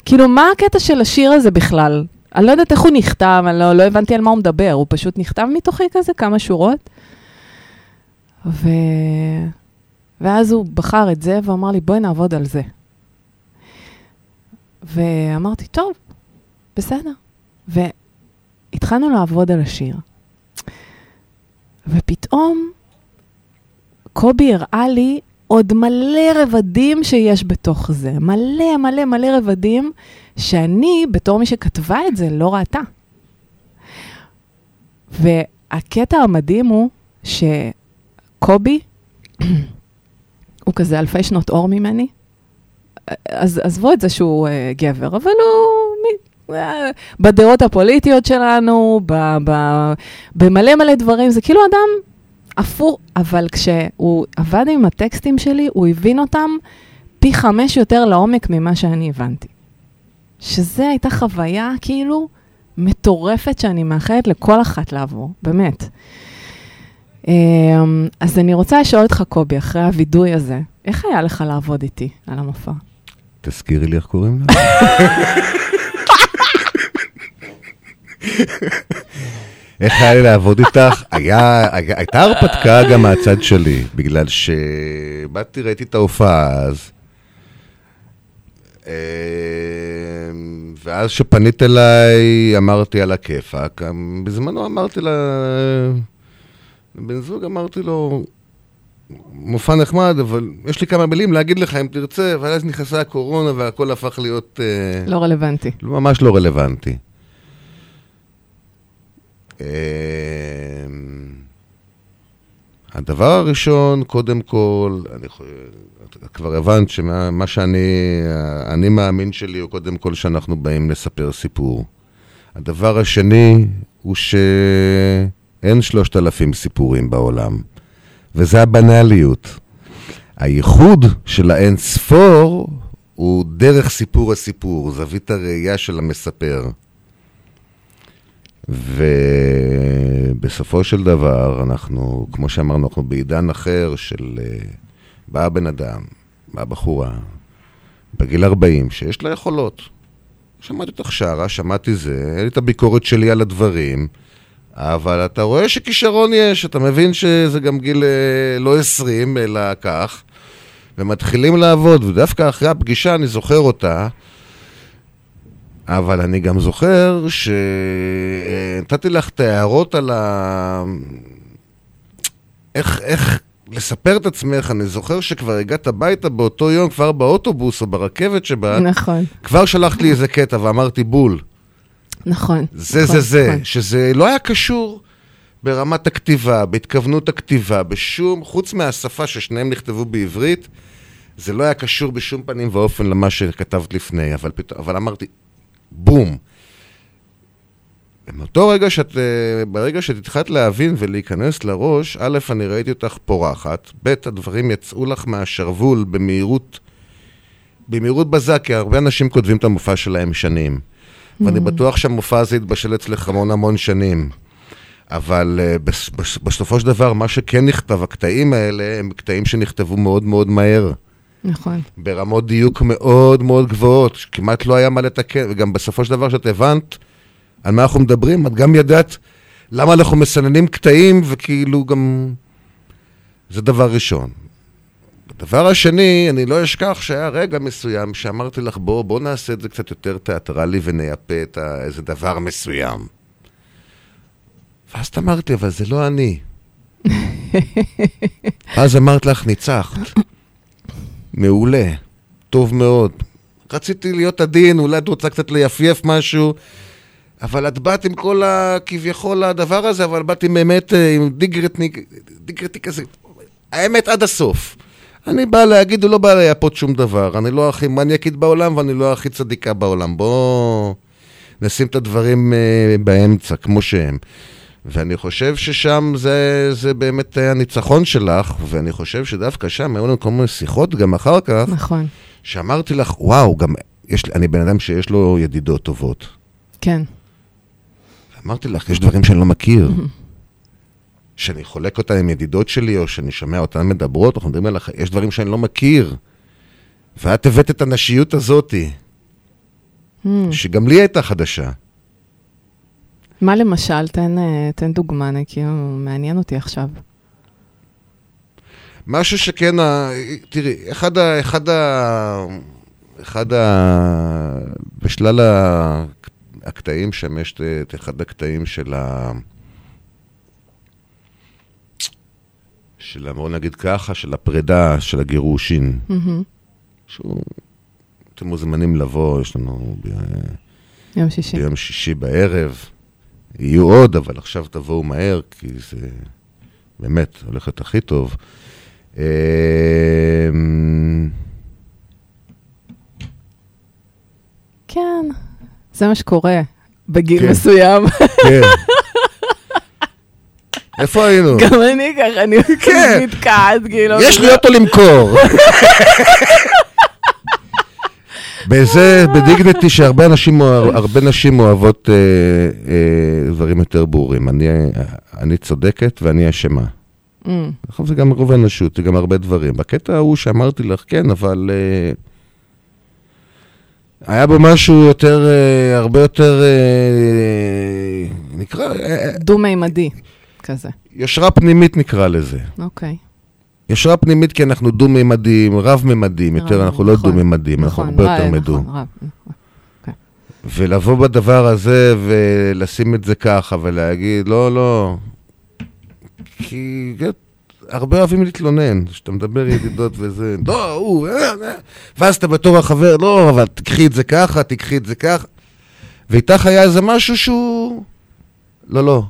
Speaker 3: כאילו, מה הקטע של השיר הזה בכלל? אני לא יודעת איך הוא נכתב, אני לא, לא הבנתי על מה הוא מדבר, הוא פשוט נכתב מתוכי כזה כמה שורות. ו... ואז הוא בחר את זה ואמר לי, בואי נעבוד על זה. ואמרתי, טוב, בסדר. והתחלנו לעבוד על השיר. ופתאום קובי הראה לי עוד מלא רבדים שיש בתוך זה. מלא מלא מלא רבדים שאני, בתור מי שכתבה את זה, לא ראתה. והקטע המדהים הוא שקובי, הוא כזה אלפי שנות אור ממני. אז עזבו את זה שהוא uh, גבר, אבל הוא מ- אה, בדעות הפוליטיות שלנו, ב- ב- במלא מלא דברים, זה כאילו אדם אפור, אבל כשהוא עבד עם הטקסטים שלי, הוא הבין אותם פי חמש יותר לעומק ממה שאני הבנתי. שזו הייתה חוויה כאילו מטורפת שאני מאחלת לכל אחת לעבור, באמת. אמ, אז אני רוצה לשאול אותך, קובי, אחרי הווידוי הזה, איך היה לך לעבוד איתי על המופע?
Speaker 5: תזכירי לי איך קוראים לה. איך היה לי לעבוד איתך? היה, היה- הייתה הרפתקה גם מהצד שלי, בגלל שבאתי, ראיתי את ההופעה אז, אה, ואז כשפנית אליי, אמרתי על הכיפאק. בזמנו אמרתי לה... לבן זוג אמרתי לו, מופע נחמד, אבל יש לי כמה מילים להגיד לך אם תרצה, אבל אז נכנסה הקורונה והכל הפך להיות אה,
Speaker 3: לא רלוונטי.
Speaker 5: ממש לא רלוונטי. אה, הדבר הראשון, קודם כל, אני חושב, כבר הבנת שמה מה שאני, אני מאמין שלי הוא קודם כל שאנחנו באים לספר סיפור. הדבר השני הוא שאין שלושת אלפים סיפורים בעולם, וזה הבנאליות. הייחוד של האין ספור הוא דרך סיפור הסיפור, זווית הראייה של המספר. ובסופו של דבר, אנחנו, כמו שאמרנו, אנחנו בעידן אחר של אה, בא בן אדם, באה בחורה, בגיל 40, שיש לה יכולות. שמעתי אותך שרה, שמעתי זה, את הביקורת שלי על הדברים, אבל אתה רואה שכישרון יש, אתה מבין שזה גם גיל אה, לא 20, אלא כך, ומתחילים לעבוד, ודווקא אחרי הפגישה אני זוכר אותה, אבל אני גם זוכר שנתתי לך את ההערות על ה... איך, איך לספר את עצמך, אני זוכר שכבר הגעת הביתה באותו יום, כבר באוטובוס או ברכבת שבאת,
Speaker 3: נכון,
Speaker 5: כבר שלחת לי איזה קטע ואמרתי בול.
Speaker 3: נכון.
Speaker 5: זה
Speaker 3: נכון,
Speaker 5: זה זה,
Speaker 3: נכון.
Speaker 5: שזה לא היה קשור ברמת הכתיבה, בהתכוונות הכתיבה, בשום, חוץ מהשפה ששניהם נכתבו בעברית, זה לא היה קשור בשום פנים ואופן למה שכתבת לפני, אבל, פתאום, אבל אמרתי, בום. ומאותו רגע שאת, אה, ברגע שאת התחלת להבין ולהיכנס לראש, א', אני ראיתי אותך פורחת, ב', הדברים יצאו לך מהשרוול במהירות, במהירות בזק, כי הרבה אנשים כותבים את המופע שלהם שנים. ואני בטוח שהמופע הזה יתבשל אצלך המון המון שנים. אבל בס, בסופו של דבר, מה שכן נכתב, הקטעים האלה, הם קטעים שנכתבו מאוד מאוד מהר.
Speaker 3: נכון.
Speaker 5: ברמות דיוק מאוד מאוד גבוהות, כמעט לא היה מה לתקן, וגם בסופו של דבר שאת הבנת על מה אנחנו מדברים, את גם ידעת למה אנחנו מסננים קטעים, וכאילו גם... זה דבר ראשון. הדבר השני, אני לא אשכח שהיה רגע מסוים שאמרתי לך, בוא, בוא נעשה את זה קצת יותר תיאטרלי ונייפה את ה- איזה דבר מסוים. ואז את אמרת לי, אבל זה לא אני. אז אמרת לך, ניצחת. מעולה, טוב מאוד. רציתי להיות עדין, אולי את רוצה קצת ליפייף משהו, אבל את באת עם כל ה... כביכול הדבר הזה, אבל באת עם אמת, אה, עם דיגרטניק, דיגרטניק כזה, האמת עד הסוף. אני בא להגיד, הוא לא בא לייפות שום דבר. אני לא הכי מניאקית בעולם ואני לא הכי צדיקה בעולם. בואו נשים את הדברים אה, באמצע, כמו שהם. ואני חושב ששם זה, זה באמת היה הניצחון שלך, ואני חושב שדווקא שם היו לנו כל מיני שיחות גם אחר כך,
Speaker 3: נכון,
Speaker 5: שאמרתי לך, וואו, גם יש, אני בן אדם שיש לו ידידות טובות.
Speaker 3: כן.
Speaker 5: אמרתי לך, יש דברים שאני לא מכיר. שאני חולק אותם עם ידידות שלי, או שאני שומע אותן מדברות, אנחנו מדברים עליך, יש דברים שאני לא מכיר. ואת הבאת את הנשיות הזאתי,
Speaker 3: Mm.
Speaker 5: שגם לי הייתה חדשה.
Speaker 3: מה למשל? תן, אה, תן דוגמה, אני כאילו, מעניין אותי עכשיו.
Speaker 5: משהו שכן, תראי, אחד ה... אחד ה... אחד ה... בשלל הקטעים שם יש את אחד הקטעים של ה... של, ה- בוא נגיד ככה, של הפרידה, של הגירושין.
Speaker 3: מהמם.
Speaker 5: שהוא... אתם מוזמנים לבוא, יש לנו ב...
Speaker 3: יום שישי.
Speaker 5: ביום שישי בערב. יהיו עוד, אבל עכשיו תבואו מהר, כי זה באמת הולך להיות הכי טוב. אמ,
Speaker 3: כן, זה מה שקורה בגיל
Speaker 5: כן.
Speaker 3: מסוים.
Speaker 5: כן. איפה היינו?
Speaker 3: גם אני ככה, אני
Speaker 5: כן.
Speaker 3: נתקעת, כאילו.
Speaker 5: יש לי אוטו למכור. בזה, בדיגנטי, שהרבה אנשים, הרבה נשים אוהבות אה, אה, דברים יותר ברורים. אני, אני צודקת ואני אשמה.
Speaker 3: Mm,
Speaker 5: עכשיו זה גם רוב האנושות, זה גם הרבה דברים. בקטע ההוא שאמרתי לך, כן, אבל... אה, היה בו משהו יותר, אה, הרבה יותר, אה, נקרא, אה,
Speaker 3: דו-מימדי, כזה.
Speaker 5: יושרה פנימית נקרא לזה.
Speaker 3: אוקיי.
Speaker 5: יושרה פנימית כי אנחנו דו-ממדים, רב-ממדים יותר,
Speaker 3: רב,
Speaker 5: אנחנו לא
Speaker 3: נכון,
Speaker 5: דו-ממדים, אנחנו
Speaker 3: נכון,
Speaker 5: הרבה
Speaker 3: אה,
Speaker 5: יותר
Speaker 3: נכון,
Speaker 5: מדו.
Speaker 3: רב, נכון.
Speaker 5: ולבוא בדבר הזה ולשים את זה ככה ולהגיד, לא, לא. כי הרבה אוהבים להתלונן, כשאתה מדבר ידידות וזה, לא, הוא, אה, אה. ואז אתה בתור החבר, לא, אבל תקחי את זה ככה, תקחי את זה ככה. ואיתך היה איזה משהו שהוא... לא, לא,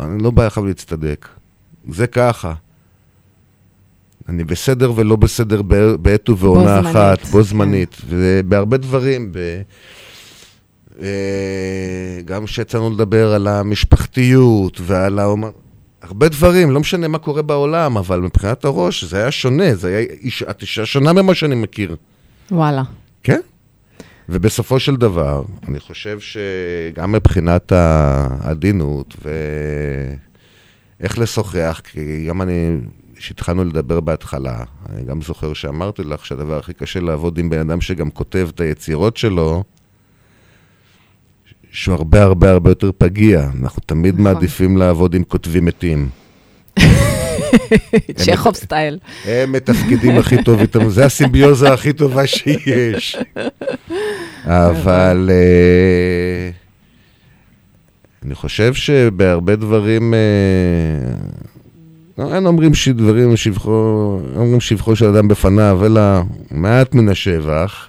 Speaker 5: אני לא בא עכשיו להצטדק. זה ככה. אני בסדר ולא בסדר בעת ובעונה
Speaker 3: בו
Speaker 5: אחת, בו
Speaker 3: כן.
Speaker 5: זמנית. ובהרבה דברים, ב... אה, גם כשיצאנו לדבר על המשפחתיות ועל האומן... הרבה דברים, לא משנה מה קורה בעולם, אבל מבחינת הראש זה היה שונה, זה היה איש, את אישה שונה ממה שאני מכיר.
Speaker 3: וואלה.
Speaker 5: כן. ובסופו של דבר, אני חושב שגם מבחינת העדינות ואיך לשוחח, כי גם אני, כשהתחלנו לדבר בהתחלה, אני גם זוכר שאמרתי לך שהדבר הכי קשה לעבוד עם בן אדם שגם כותב את היצירות שלו, שהוא הרבה הרבה הרבה יותר פגיע. אנחנו תמיד
Speaker 3: נכון.
Speaker 5: מעדיפים לעבוד עם כותבים מתים.
Speaker 3: צ'כוב סטייל.
Speaker 5: הם מתפקדים הכי טוב איתם, זה הסימביוזה הכי טובה שיש. אבל אה, אני חושב שבהרבה דברים, אה, לא, אין אומרים שדברים שבחו, אומרים שבחו של אדם בפניו, אלא מעט מן השבח.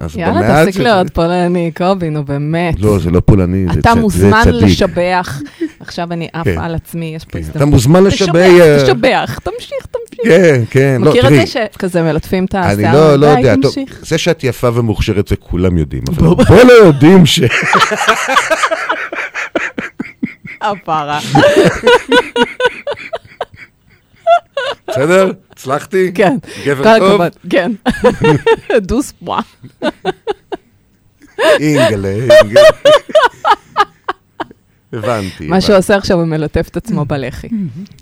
Speaker 5: אז
Speaker 3: יאללה,
Speaker 5: במעט
Speaker 3: תפסיק
Speaker 5: ש-
Speaker 3: להיות פולני, קובי, נו באמת.
Speaker 5: לא, זה לא פולני, זה צ-
Speaker 3: אתה מוזמן
Speaker 5: צדיק.
Speaker 3: לשבח. עכשיו אני עפה
Speaker 5: כן.
Speaker 3: על עצמי, יש פה
Speaker 5: כן,
Speaker 3: הזדמנות.
Speaker 5: אתה מוזמן לשבח,
Speaker 3: תשבח,
Speaker 5: אה,
Speaker 3: תשבח, תמשיך, תמשיך.
Speaker 5: כן, כן, לא,
Speaker 3: מכיר את
Speaker 5: תראי,
Speaker 3: זה שכזה מלטפים את השיער?
Speaker 5: אני לא, לא יודע. זה שאת יפה ומוכשרת זה כולם יודעים, אבל פה לא יודעים ש...
Speaker 3: הפרה.
Speaker 5: בסדר? הצלחתי?
Speaker 3: כן.
Speaker 5: גבר טוב?
Speaker 3: כן. דוס פואה.
Speaker 5: אינגלה, אינגלה. הבנתי.
Speaker 3: מה שהוא. עושה עכשיו הוא מלטף את עצמו בלחי.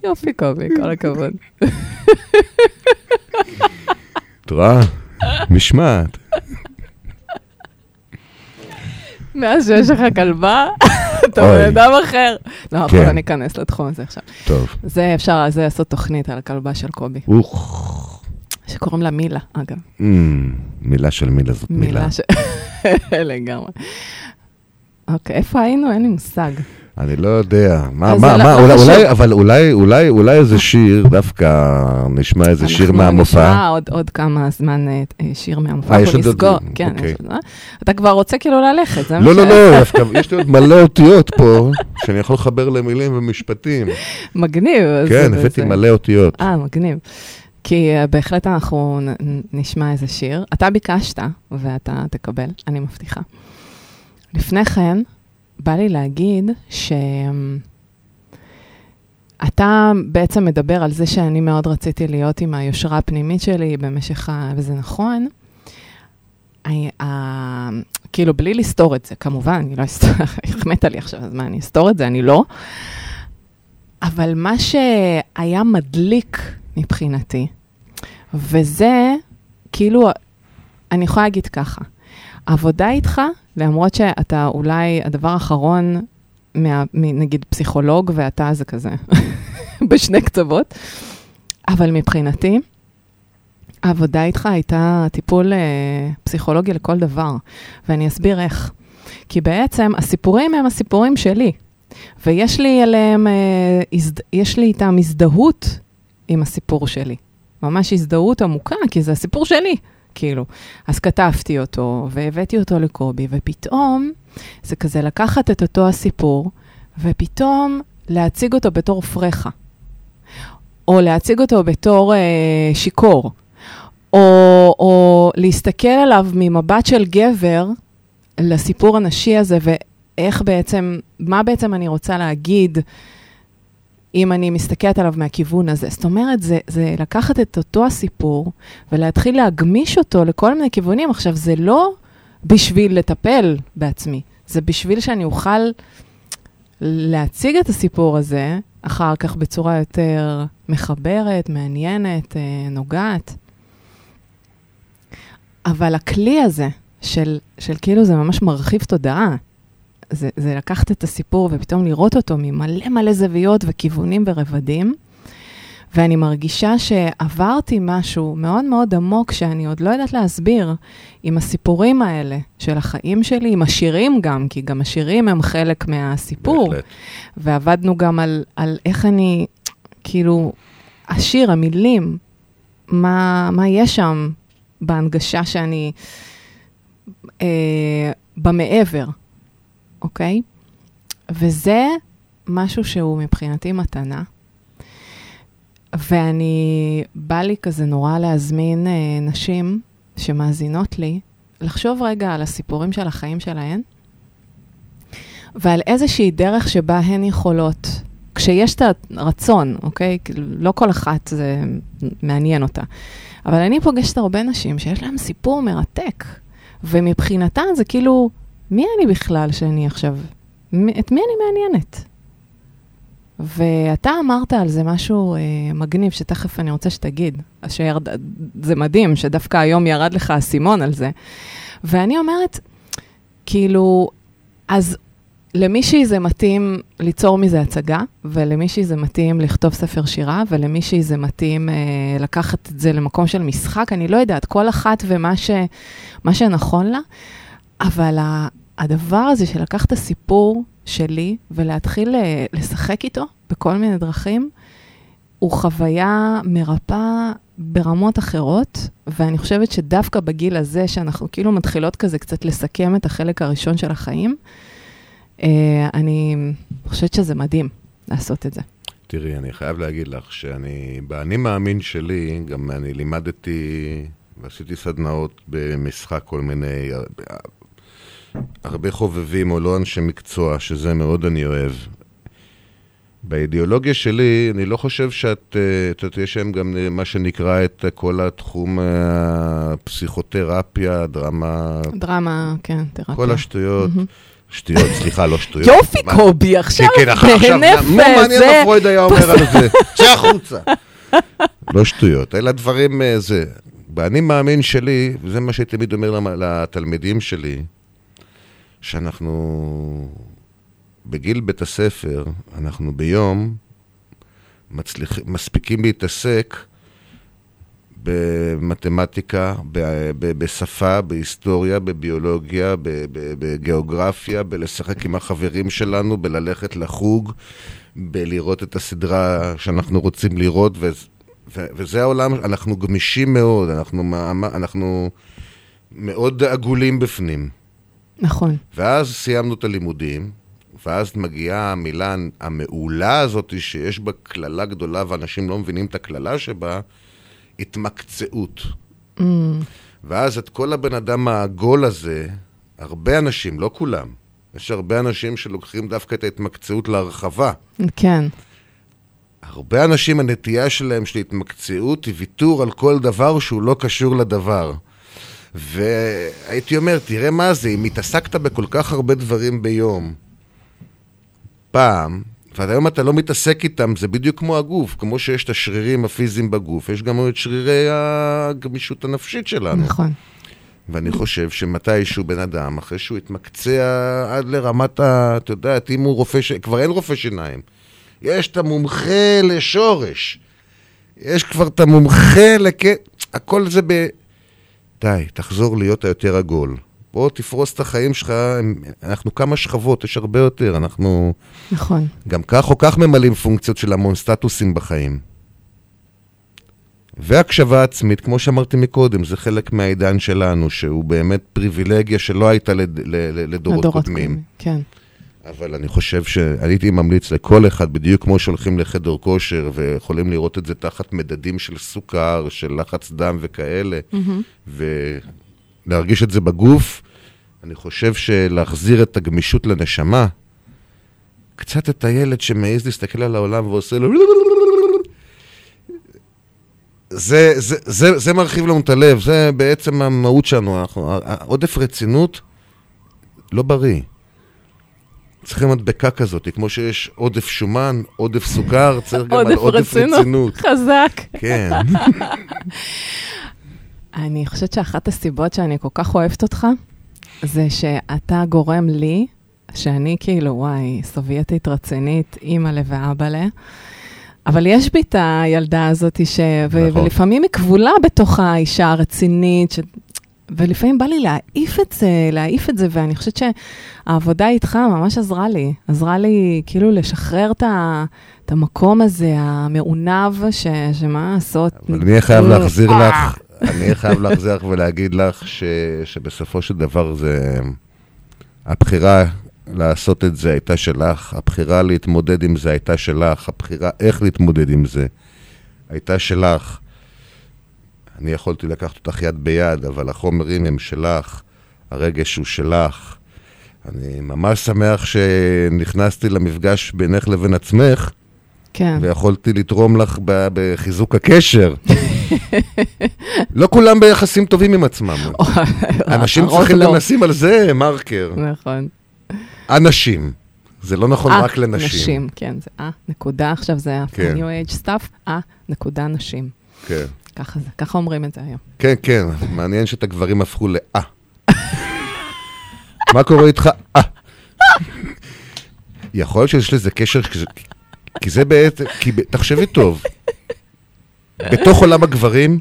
Speaker 3: יופי, קובי, כל הכבוד.
Speaker 5: את רואה? משמעת.
Speaker 3: מאז שיש לך כלבה, אתה. בן אדם אחר. לא, אבל
Speaker 5: כן.
Speaker 3: אני אכנס לתחום הזה עכשיו.
Speaker 5: טוב.
Speaker 3: זה אפשר, זה לעשות תוכנית על הכלבה של קובי. שקוראים לה מילה, אגב.
Speaker 5: אמ, מילה של מילה זאת מילה.
Speaker 3: מילה ש... לגמרי. אוקיי, איפה היינו? אין לי מושג.
Speaker 5: אני לא יודע. מה, מה, מה,
Speaker 3: לא
Speaker 5: אולי. אולי, אבל אולי, אולי, אולי איזה שיר, דווקא נשמע איזה שיר
Speaker 3: אנחנו
Speaker 5: מהמופע.
Speaker 3: נשמע עוד, עוד כמה זמן אה, אה, שיר מהמופע,
Speaker 5: אה, יש
Speaker 3: אנחנו
Speaker 5: עוד-
Speaker 3: נסגור. כן,
Speaker 5: אוקיי.
Speaker 3: יש עוד, אה? אתה כבר רוצה כאילו ללכת, זה מה
Speaker 5: לא,
Speaker 3: ש...
Speaker 5: לא, לא, דווקא יש לי עוד מלא אותיות פה, שאני יכול לחבר למילים ומשפטים.
Speaker 3: מגניב.
Speaker 5: כן, הבאתי מלא אותיות.
Speaker 3: אה, מגניב. כי uh, בהחלט אנחנו נשמע איזה שיר. אתה ביקשת, ואתה תקבל, אני מבטיחה. לפני כן, בא לי להגיד שאתה בעצם מדבר על זה שאני מאוד רציתי להיות עם היושרה הפנימית שלי במשך ה... וזה נכון. כאילו, בלי לסתור את זה, כמובן, אני לא אסתור, החמאת לי עכשיו, אז מה, אני אסתור את זה? אני לא. אבל מה שהיה מדליק מבחינתי, וזה, כאילו, אני יכולה להגיד ככה, העבודה איתך, למרות שאתה אולי הדבר האחרון, מה, נגיד פסיכולוג, ואתה זה כזה, בשני קצוות, אבל מבחינתי, העבודה איתך הייתה טיפול אה, פסיכולוגי לכל דבר, ואני אסביר איך. כי בעצם הסיפורים הם הסיפורים שלי, ויש לי עליהם, אה, הזד... יש לי איתם הזדהות עם הסיפור שלי. ממש הזדהות עמוקה, כי זה הסיפור שלי, כאילו. אז כתבתי אותו, והבאתי אותו לקובי, ופתאום זה כזה לקחת את אותו הסיפור, ופתאום להציג אותו בתור פרחה. או להציג אותו בתור אה, שיכור. או, או להסתכל עליו ממבט של גבר לסיפור הנשי הזה, ואיך בעצם, מה בעצם אני רוצה להגיד אם אני מסתכלת עליו מהכיוון הזה. זאת אומרת, זה, זה לקחת את אותו הסיפור ולהתחיל להגמיש אותו לכל מיני כיוונים. עכשיו, זה לא בשביל לטפל בעצמי, זה בשביל שאני אוכל להציג את הסיפור הזה אחר כך בצורה יותר מחברת, מעניינת, אה, נוגעת. אבל הכלי הזה של, של כאילו זה ממש מרחיב תודעה. זה, זה לקחת את הסיפור ופתאום לראות אותו ממלא מלא זוויות וכיוונים ורבדים. ואני מרגישה שעברתי משהו מאוד מאוד עמוק שאני עוד לא יודעת להסביר עם הסיפורים האלה של החיים שלי, עם השירים גם, כי גם השירים הם חלק מהסיפור.
Speaker 5: בהחלט.
Speaker 3: ועבדנו גם על, על איך אני, כאילו, השיר, המילים, מה, מה יש שם בהנגשה שאני, אה, במעבר, אוקיי? וזה משהו שהוא מבחינתי מתנה. ואני, בא לי כזה נורא להזמין אה, נשים שמאזינות לי, לחשוב רגע על הסיפורים של החיים שלהן, ועל איזושהי דרך שבה הן יכולות, כש, כשיש את הרצון, אוקיי? לא כל אחת זה מעניין אותה. אבל אני פוגשת הרבה נשים שיש להן סיפור מרתק, ומבחינתן זה כאילו, מי אני בכלל שאני עכשיו, את מי אני מעניינת? ואתה אמרת על זה משהו אה, מגניב, שתכף אני רוצה שתגיד. שירד, זה מדהים שדווקא היום ירד לך האסימון על זה. ואני אומרת, כאילו, אז למישהי זה מתאים ליצור מזה הצגה, ולמישהי זה מתאים לכתוב ספר שירה, ולמישהי זה מתאים אה, לקחת את זה למקום של משחק, אני לא יודעת, כל אחת ומה ש, שנכון לה, אבל הדבר הזה של לקחת הסיפור שלי ולהתחיל אה, לשחק איתו בכל מיני דרכים, הוא חוויה מרפאה ברמות אחרות, ואני חושבת שדווקא בגיל הזה, שאנחנו כאילו מתחילות כזה קצת לסכם את החלק הראשון של החיים, אה, אני חושבת שזה מדהים לעשות את זה.
Speaker 5: תראי, אני חייב להגיד לך שאני, באני מאמין שלי, גם אני לימדתי ועשיתי סדנאות במשחק כל מיני, הרבה חובבים או לא אנשי מקצוע, שזה מאוד אני אוהב. באידיאולוגיה שלי, אני לא חושב שאת, אה, את יודעת, יש שם גם אה, מה שנקרא את אה, כל התחום הפסיכותרפיה, דרמה,
Speaker 3: דרמה, כן, תרפיה.
Speaker 5: כל השטויות.
Speaker 3: מהמם.
Speaker 5: שטויות, סליחה, לא שטויות.
Speaker 3: יופי,
Speaker 5: מה-
Speaker 3: קובי, עכשיו
Speaker 5: כן, כן, עכשיו,
Speaker 3: בהינף
Speaker 5: מה מעניין. מה פרויד היה אומר על זה? צא החוצה. לא שטויות, אלה דברים, אה, זה. באני מאמין שלי, וזה מה שאני תמיד אומר למ- לתלמידים שלי, שאנחנו בגיל בית הספר, אנחנו ביום מצליח, מספיקים להתעסק במתמטיקה, ב- ב- בשפה, בהיסטוריה, בביולוגיה, ב- ב- בגיאוגרפיה, בלשחק עם החברים שלנו, בללכת לחוג, בלראות את הסדרה שאנחנו רוצים לראות, ו- ו- וזה העולם, אנחנו גמישים מאוד, אנחנו, אנחנו מאוד עגולים בפנים.
Speaker 3: נכון,
Speaker 5: ואז סיימנו את הלימודים, ואז מגיעה המילה המעולה הזאת, שיש בה קללה גדולה ואנשים לא מבינים את הקללה שבה, התמקצעות.
Speaker 3: Mm,
Speaker 5: ואז את כל הבן אדם העגול הזה, הרבה אנשים, לא כולם, יש הרבה אנשים שלוקחים דווקא את ההתמקצעות להרחבה.
Speaker 3: כן,
Speaker 5: הרבה אנשים, הנטייה שלהם של התמקצעות היא ויתור על כל דבר שהוא לא קשור לדבר. והייתי אומר, תראה מה זה, אם התעסקת בכל כך הרבה דברים ביום, פעם, והיום אתה לא מתעסק איתם, זה בדיוק כמו הגוף, כמו שיש את השרירים הפיזיים בגוף, יש גם את שרירי הגמישות הנפשית שלנו.
Speaker 3: נכון.
Speaker 5: ואני חושב שמתישהו בן אדם, אחרי שהוא התמקצע עד לרמת ה... אתה יודעת, אם הוא רופא, ש... כבר אין רופא שיניים. יש את המומחה לשורש. יש כבר את המומחה לק... הכל זה ב... די, תחזור להיות היותר עגול. בוא תפרוס את החיים שלך, אנחנו כמה שכבות, יש הרבה יותר, אנחנו
Speaker 3: נכון.
Speaker 5: גם כך או כך ממלאים פונקציות של המון סטטוסים בחיים. והקשבה עצמית, כמו שאמרתי מקודם, זה חלק מהעידן שלנו, שהוא באמת פריבילגיה שלא הייתה לד... לדורות קודמים.
Speaker 3: כן.
Speaker 5: אבל אני חושב שהייתי ממליץ לכל אחד, בדיוק כמו שהולכים לחדר כושר ויכולים לראות את זה תחת מדדים של סוכר, של לחץ דם וכאלה,
Speaker 3: מהמם.
Speaker 5: ולהרגיש את זה בגוף, אני חושב שלהחזיר את הגמישות לנשמה, קצת את הילד שמעז להסתכל על העולם ועושה לו... זה, זה, זה, זה מרחיב לנו את הלב, זה בעצם המהות שלנו. אנחנו, עודף רצינות לא בריא. צריכים מדבקה כזאת, כמו שיש עודף שומן, עודף סוכר, צריך גם על
Speaker 3: עודף רצינות. חזק.
Speaker 5: כן.
Speaker 3: אני חושבת שאחת הסיבות שאני כל כך אוהבת אותך, זה שאתה גורם לי, שאני כאילו, וואי, סובייטית רצינית, אימא'לה ואבא'לה, אבל יש בי את הילדה הזאת, ש...
Speaker 5: נכון.
Speaker 3: ולפעמים היא כבולה בתוך האישה הרצינית, ש... ולפעמים בא לי להעיף את זה, להעיף את זה, ואני חושבת שהעבודה איתך ממש עזרה לי. עזרה לי כאילו לשחרר את, ה... את המקום הזה, המעונב, ש... שמה לעשות.
Speaker 5: אבל אני חייב להחזיר
Speaker 3: אה.
Speaker 5: לך, אני חייב להחזיר לך ולהגיד לך ש, שבסופו של דבר זה... הבחירה לעשות את זה הייתה שלך, הבחירה להתמודד עם זה הייתה שלך, הבחירה איך להתמודד עם זה הייתה שלך. אני יכולתי לקחת אותך יד ביד, אבל החומרים הם שלך, הרגש הוא שלך. אני ממש שמח שנכנסתי למפגש בינך לבין עצמך,
Speaker 3: כן.
Speaker 5: ויכולתי לתרום לך בחיזוק הקשר. לא כולם ביחסים טובים עם עצמם. אנשים
Speaker 3: הרוב
Speaker 5: צריכים
Speaker 3: לא.
Speaker 5: גם לשים על זה מרקר.
Speaker 3: נכון.
Speaker 5: אנשים. זה לא נכון
Speaker 3: אה,
Speaker 5: רק לנשים.
Speaker 3: נשים, כן, זה אה, נקודה, עכשיו זה
Speaker 5: כן.
Speaker 3: ה-New Age stuff, אה, נקודה נשים.
Speaker 5: כן.
Speaker 3: ככה זה, ככה אומרים את זה היום.
Speaker 5: כן, כן, מעניין שאת הגברים הפכו לאה. מה קורה איתך? אה. יכול להיות שיש לזה קשר, כי זה- בעצם, כי תחשבי טוב, בתוך עולם הגברים,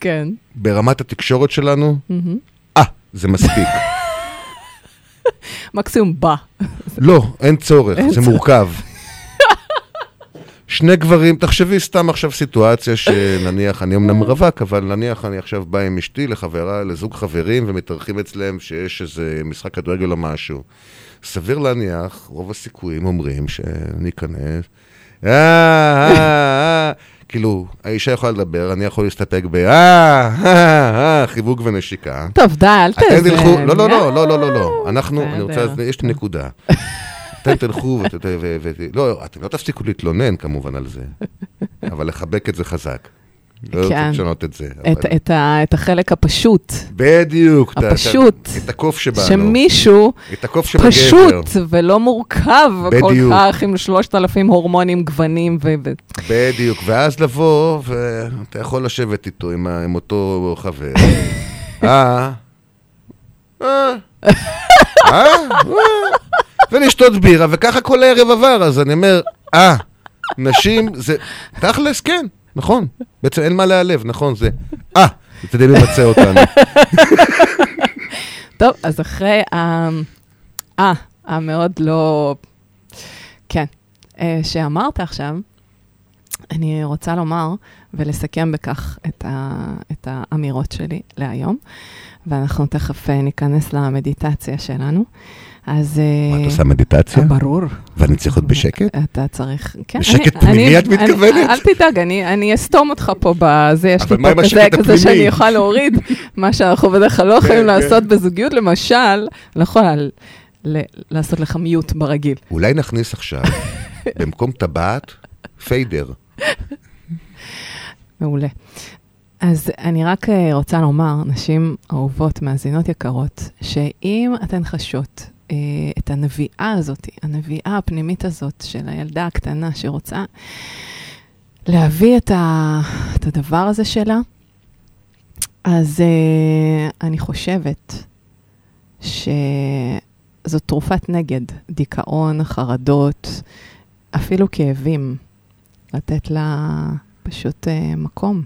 Speaker 3: כן.
Speaker 5: ברמת התקשורת שלנו. אה, זה מספיק.
Speaker 3: מקסימום בא.
Speaker 5: לא, אין צורך, זה. מורכב. שני גברים, תחשבי סתם עכשיו סיטואציה שנניח, אני אמנם רווק, אבל נניח אני עכשיו בא עם אשתי לחברה, לזוג חברים, ומתארחים אצלם שיש איזה משחק כדורגל או משהו. סביר להניח, רוב הסיכויים אומרים שאני אכנס, אה, אה, אה, כאילו, האישה יכולה לדבר, אני יכול להסתפק ב, אה, אה, אה, חיבוק ונשיקה.
Speaker 3: טוב, די, אל
Speaker 5: אתם. תלכו, לא, לא, לא, לא, לא, לא, לא. אנחנו, אני רוצה. יש לי נקודה. אתם תלכו, ות- ו- לא, אתם לא תפסיקו להתלונן כמובן על זה, אבל לחבק את זה חזק. לא
Speaker 3: כן.
Speaker 5: רוצה לשנות את זה.
Speaker 3: את,
Speaker 5: אבל-
Speaker 3: את, ה, את החלק הפשוט,
Speaker 5: בדיוק.
Speaker 3: הפשוט.
Speaker 5: את הקוף שבנו.
Speaker 3: שמישהו
Speaker 5: את הקוף שבגבר.
Speaker 3: פשוט ולא מורכב כל. כך עם שלושת אלפים הורמונים, גוונים ו...
Speaker 5: בדיוק, ואז לבוא, ואתה יכול לשבת איתו עם אותו חבר. אה, אה, אה, אה, ולשתות בירה, וככה כל הערב עבר, אז אני אומר, אה, נשים זה, תכלס, כן, נכון, בעצם אין מה להיעלב, נכון, זה, אה, זה די ממצה אותנו.
Speaker 3: טוב, אז אחרי ה... אה, המאוד לא... כן. אה, שאמרת עכשיו, אני רוצה לומר ולסכם בכך את, ה... את האמירות שלי להיום, ואנחנו תכף אה, ניכנס למדיטציה שלנו. אז... אה,
Speaker 5: מה, את עושה מדיטציה?
Speaker 3: ברור.
Speaker 5: ואני צריך להיות בשקט?
Speaker 3: אתה צריך, כן.
Speaker 5: בשקט פנימי את מתכוונת?
Speaker 3: אל תדאג, אני אסתום אותך פה בזה, יש לי פה כזה, כזה? שאני יכולה להוריד, מה שאנחנו בדרך כלל לא יכולים
Speaker 5: כן.
Speaker 3: לעשות בזוגיות, למשל, לא יכולה לעשות לך מיוט ברגיל.
Speaker 5: אולי נכניס עכשיו, במקום טבעת, פיידר.
Speaker 3: מעולה. אז אני רק אה, רוצה לומר, נשים אהובות, מאזינות יקרות, שאם אתן חשות את הנביאה הזאת, הנביאה הפנימית הזאת של הילדה הקטנה שרוצה להביא את, ה, את הדבר הזה שלה, אז אה, אני חושבת שזאת תרופת נגד, דיכאון, חרדות, אפילו כאבים, לתת לה פשוט אה, מקום.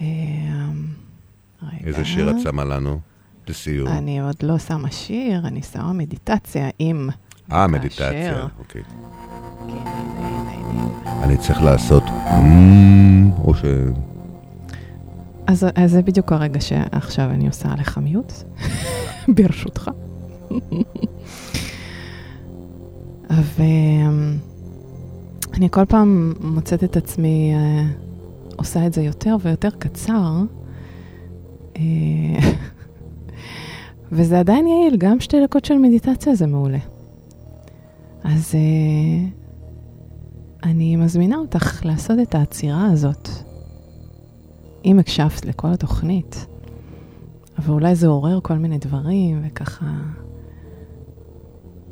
Speaker 3: אה, רגע.
Speaker 5: איזה שיר את שמה לנו? לסיום.
Speaker 3: אני עוד לא שמה שיר, אני שמה מדיטציה עם...
Speaker 5: אה, מדיטציה, אוקיי.
Speaker 3: כן, הנה.
Speaker 5: אני צריך לעשות... "אמ", או ש...
Speaker 3: אז, אז זה בדיוק הרגע שעכשיו אני עושה עליך מיוט, ברשותך. ואני כל פעם מוצאת את עצמי אה, עושה את זה יותר ויותר קצר, אה, וזה עדיין יעיל, גם שתי דקות של מדיטציה זה מעולה. אז אה, אני מזמינה אותך לעשות את העצירה הזאת. אם הקשבת לכל התוכנית, אבל אולי זה עורר כל מיני דברים, וככה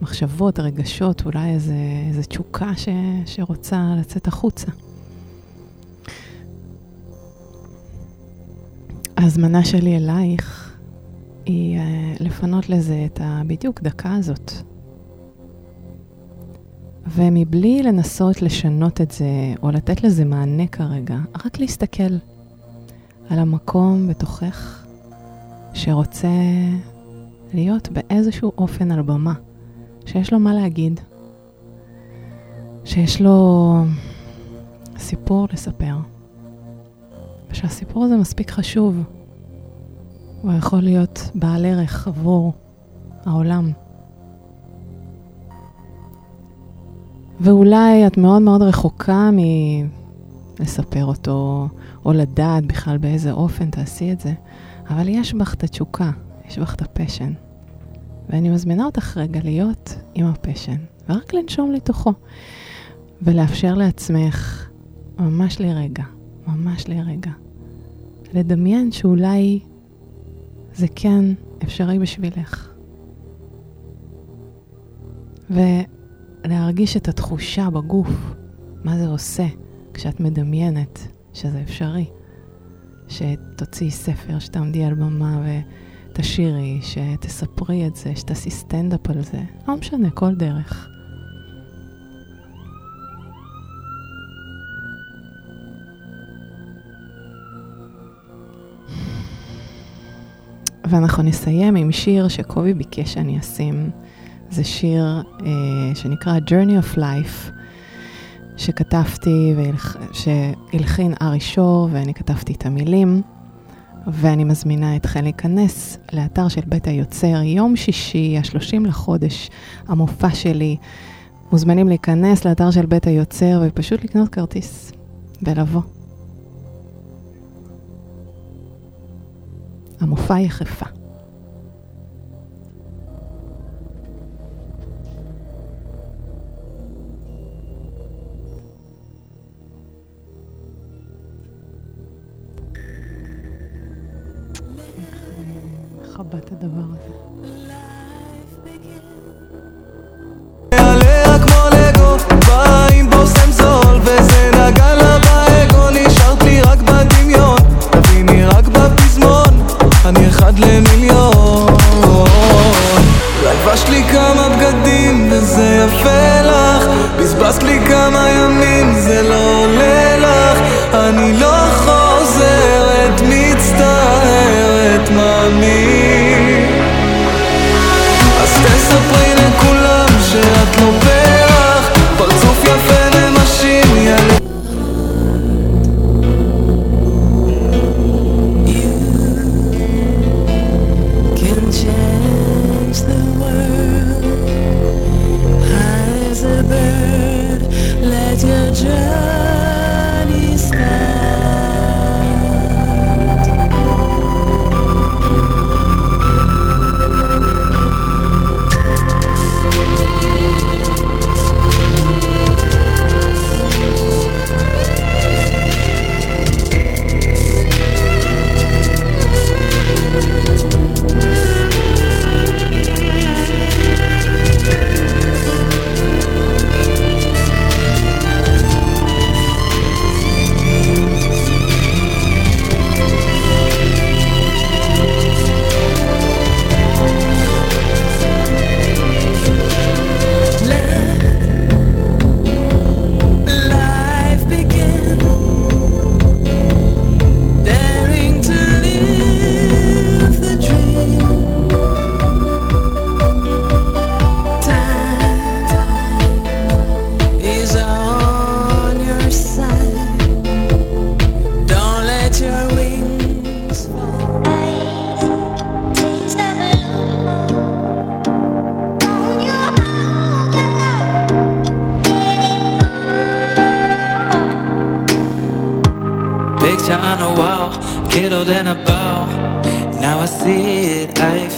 Speaker 3: מחשבות, רגשות, אולי איזה, איזה תשוקה ש, שרוצה לצאת החוצה. ההזמנה שלי אלייך היא אה, לפנות לזה את ה... בדיוק דקה הזאת. ומבלי לנסות לשנות את זה, או לתת לזה מענה כרגע, רק להסתכל על המקום בתוכך שרוצה להיות באיזשהו אופן על במה, שיש לו מה להגיד, שיש לו סיפור לספר, ושהסיפור הזה מספיק חשוב. הוא יכול להיות בעל ערך עבור העולם. ואולי את מאוד מאוד רחוקה מלספר אותו, או לדעת בכלל באיזה אופן תעשי את זה, אבל יש בך את התשוקה, יש בך את ה passion. ואני מזמינה אותך רגע להיות עם ה passion, ורק לנשום לתוכו. ולאפשר לעצמך, ממש לרגע, ממש לרגע, לדמיין שאולי זה כן אפשרי בשבילך. ולהרגיש את התחושה בגוף, מה זה עושה כשאת מדמיינת שזה אפשרי. שתוציאי ספר, שתעמדי על במה ותשירי, שתספרי את זה, שתעשי סטנדאפ על זה, לא משנה, כל דרך. ואנחנו נסיים עם שיר שקובי ביקש שאני אשים. זה שיר אה, שנקרא Journey of Life, שכתבתי, והלח... שהלחין ארי שור, ואני כתבתי את המילים. ואני מזמינה אתכם להיכנס לאתר של בית היוצר, יום שישי, ה-30 לחודש, המופע שלי. מוזמנים להיכנס לאתר של בית היוצר ופשוט לקנות כרטיס ולבוא. המופע יחפה. הדבר הזה?
Speaker 4: אחד למיליון. לבשת לי כמה בגדים וזה יפה לך. בזבזת לי כמה ימים זה לא עולה לך. אני לא חוזרת מצטערת מאמין
Speaker 6: On
Speaker 4: a wall, kiddled in a bowl. Now I see it, I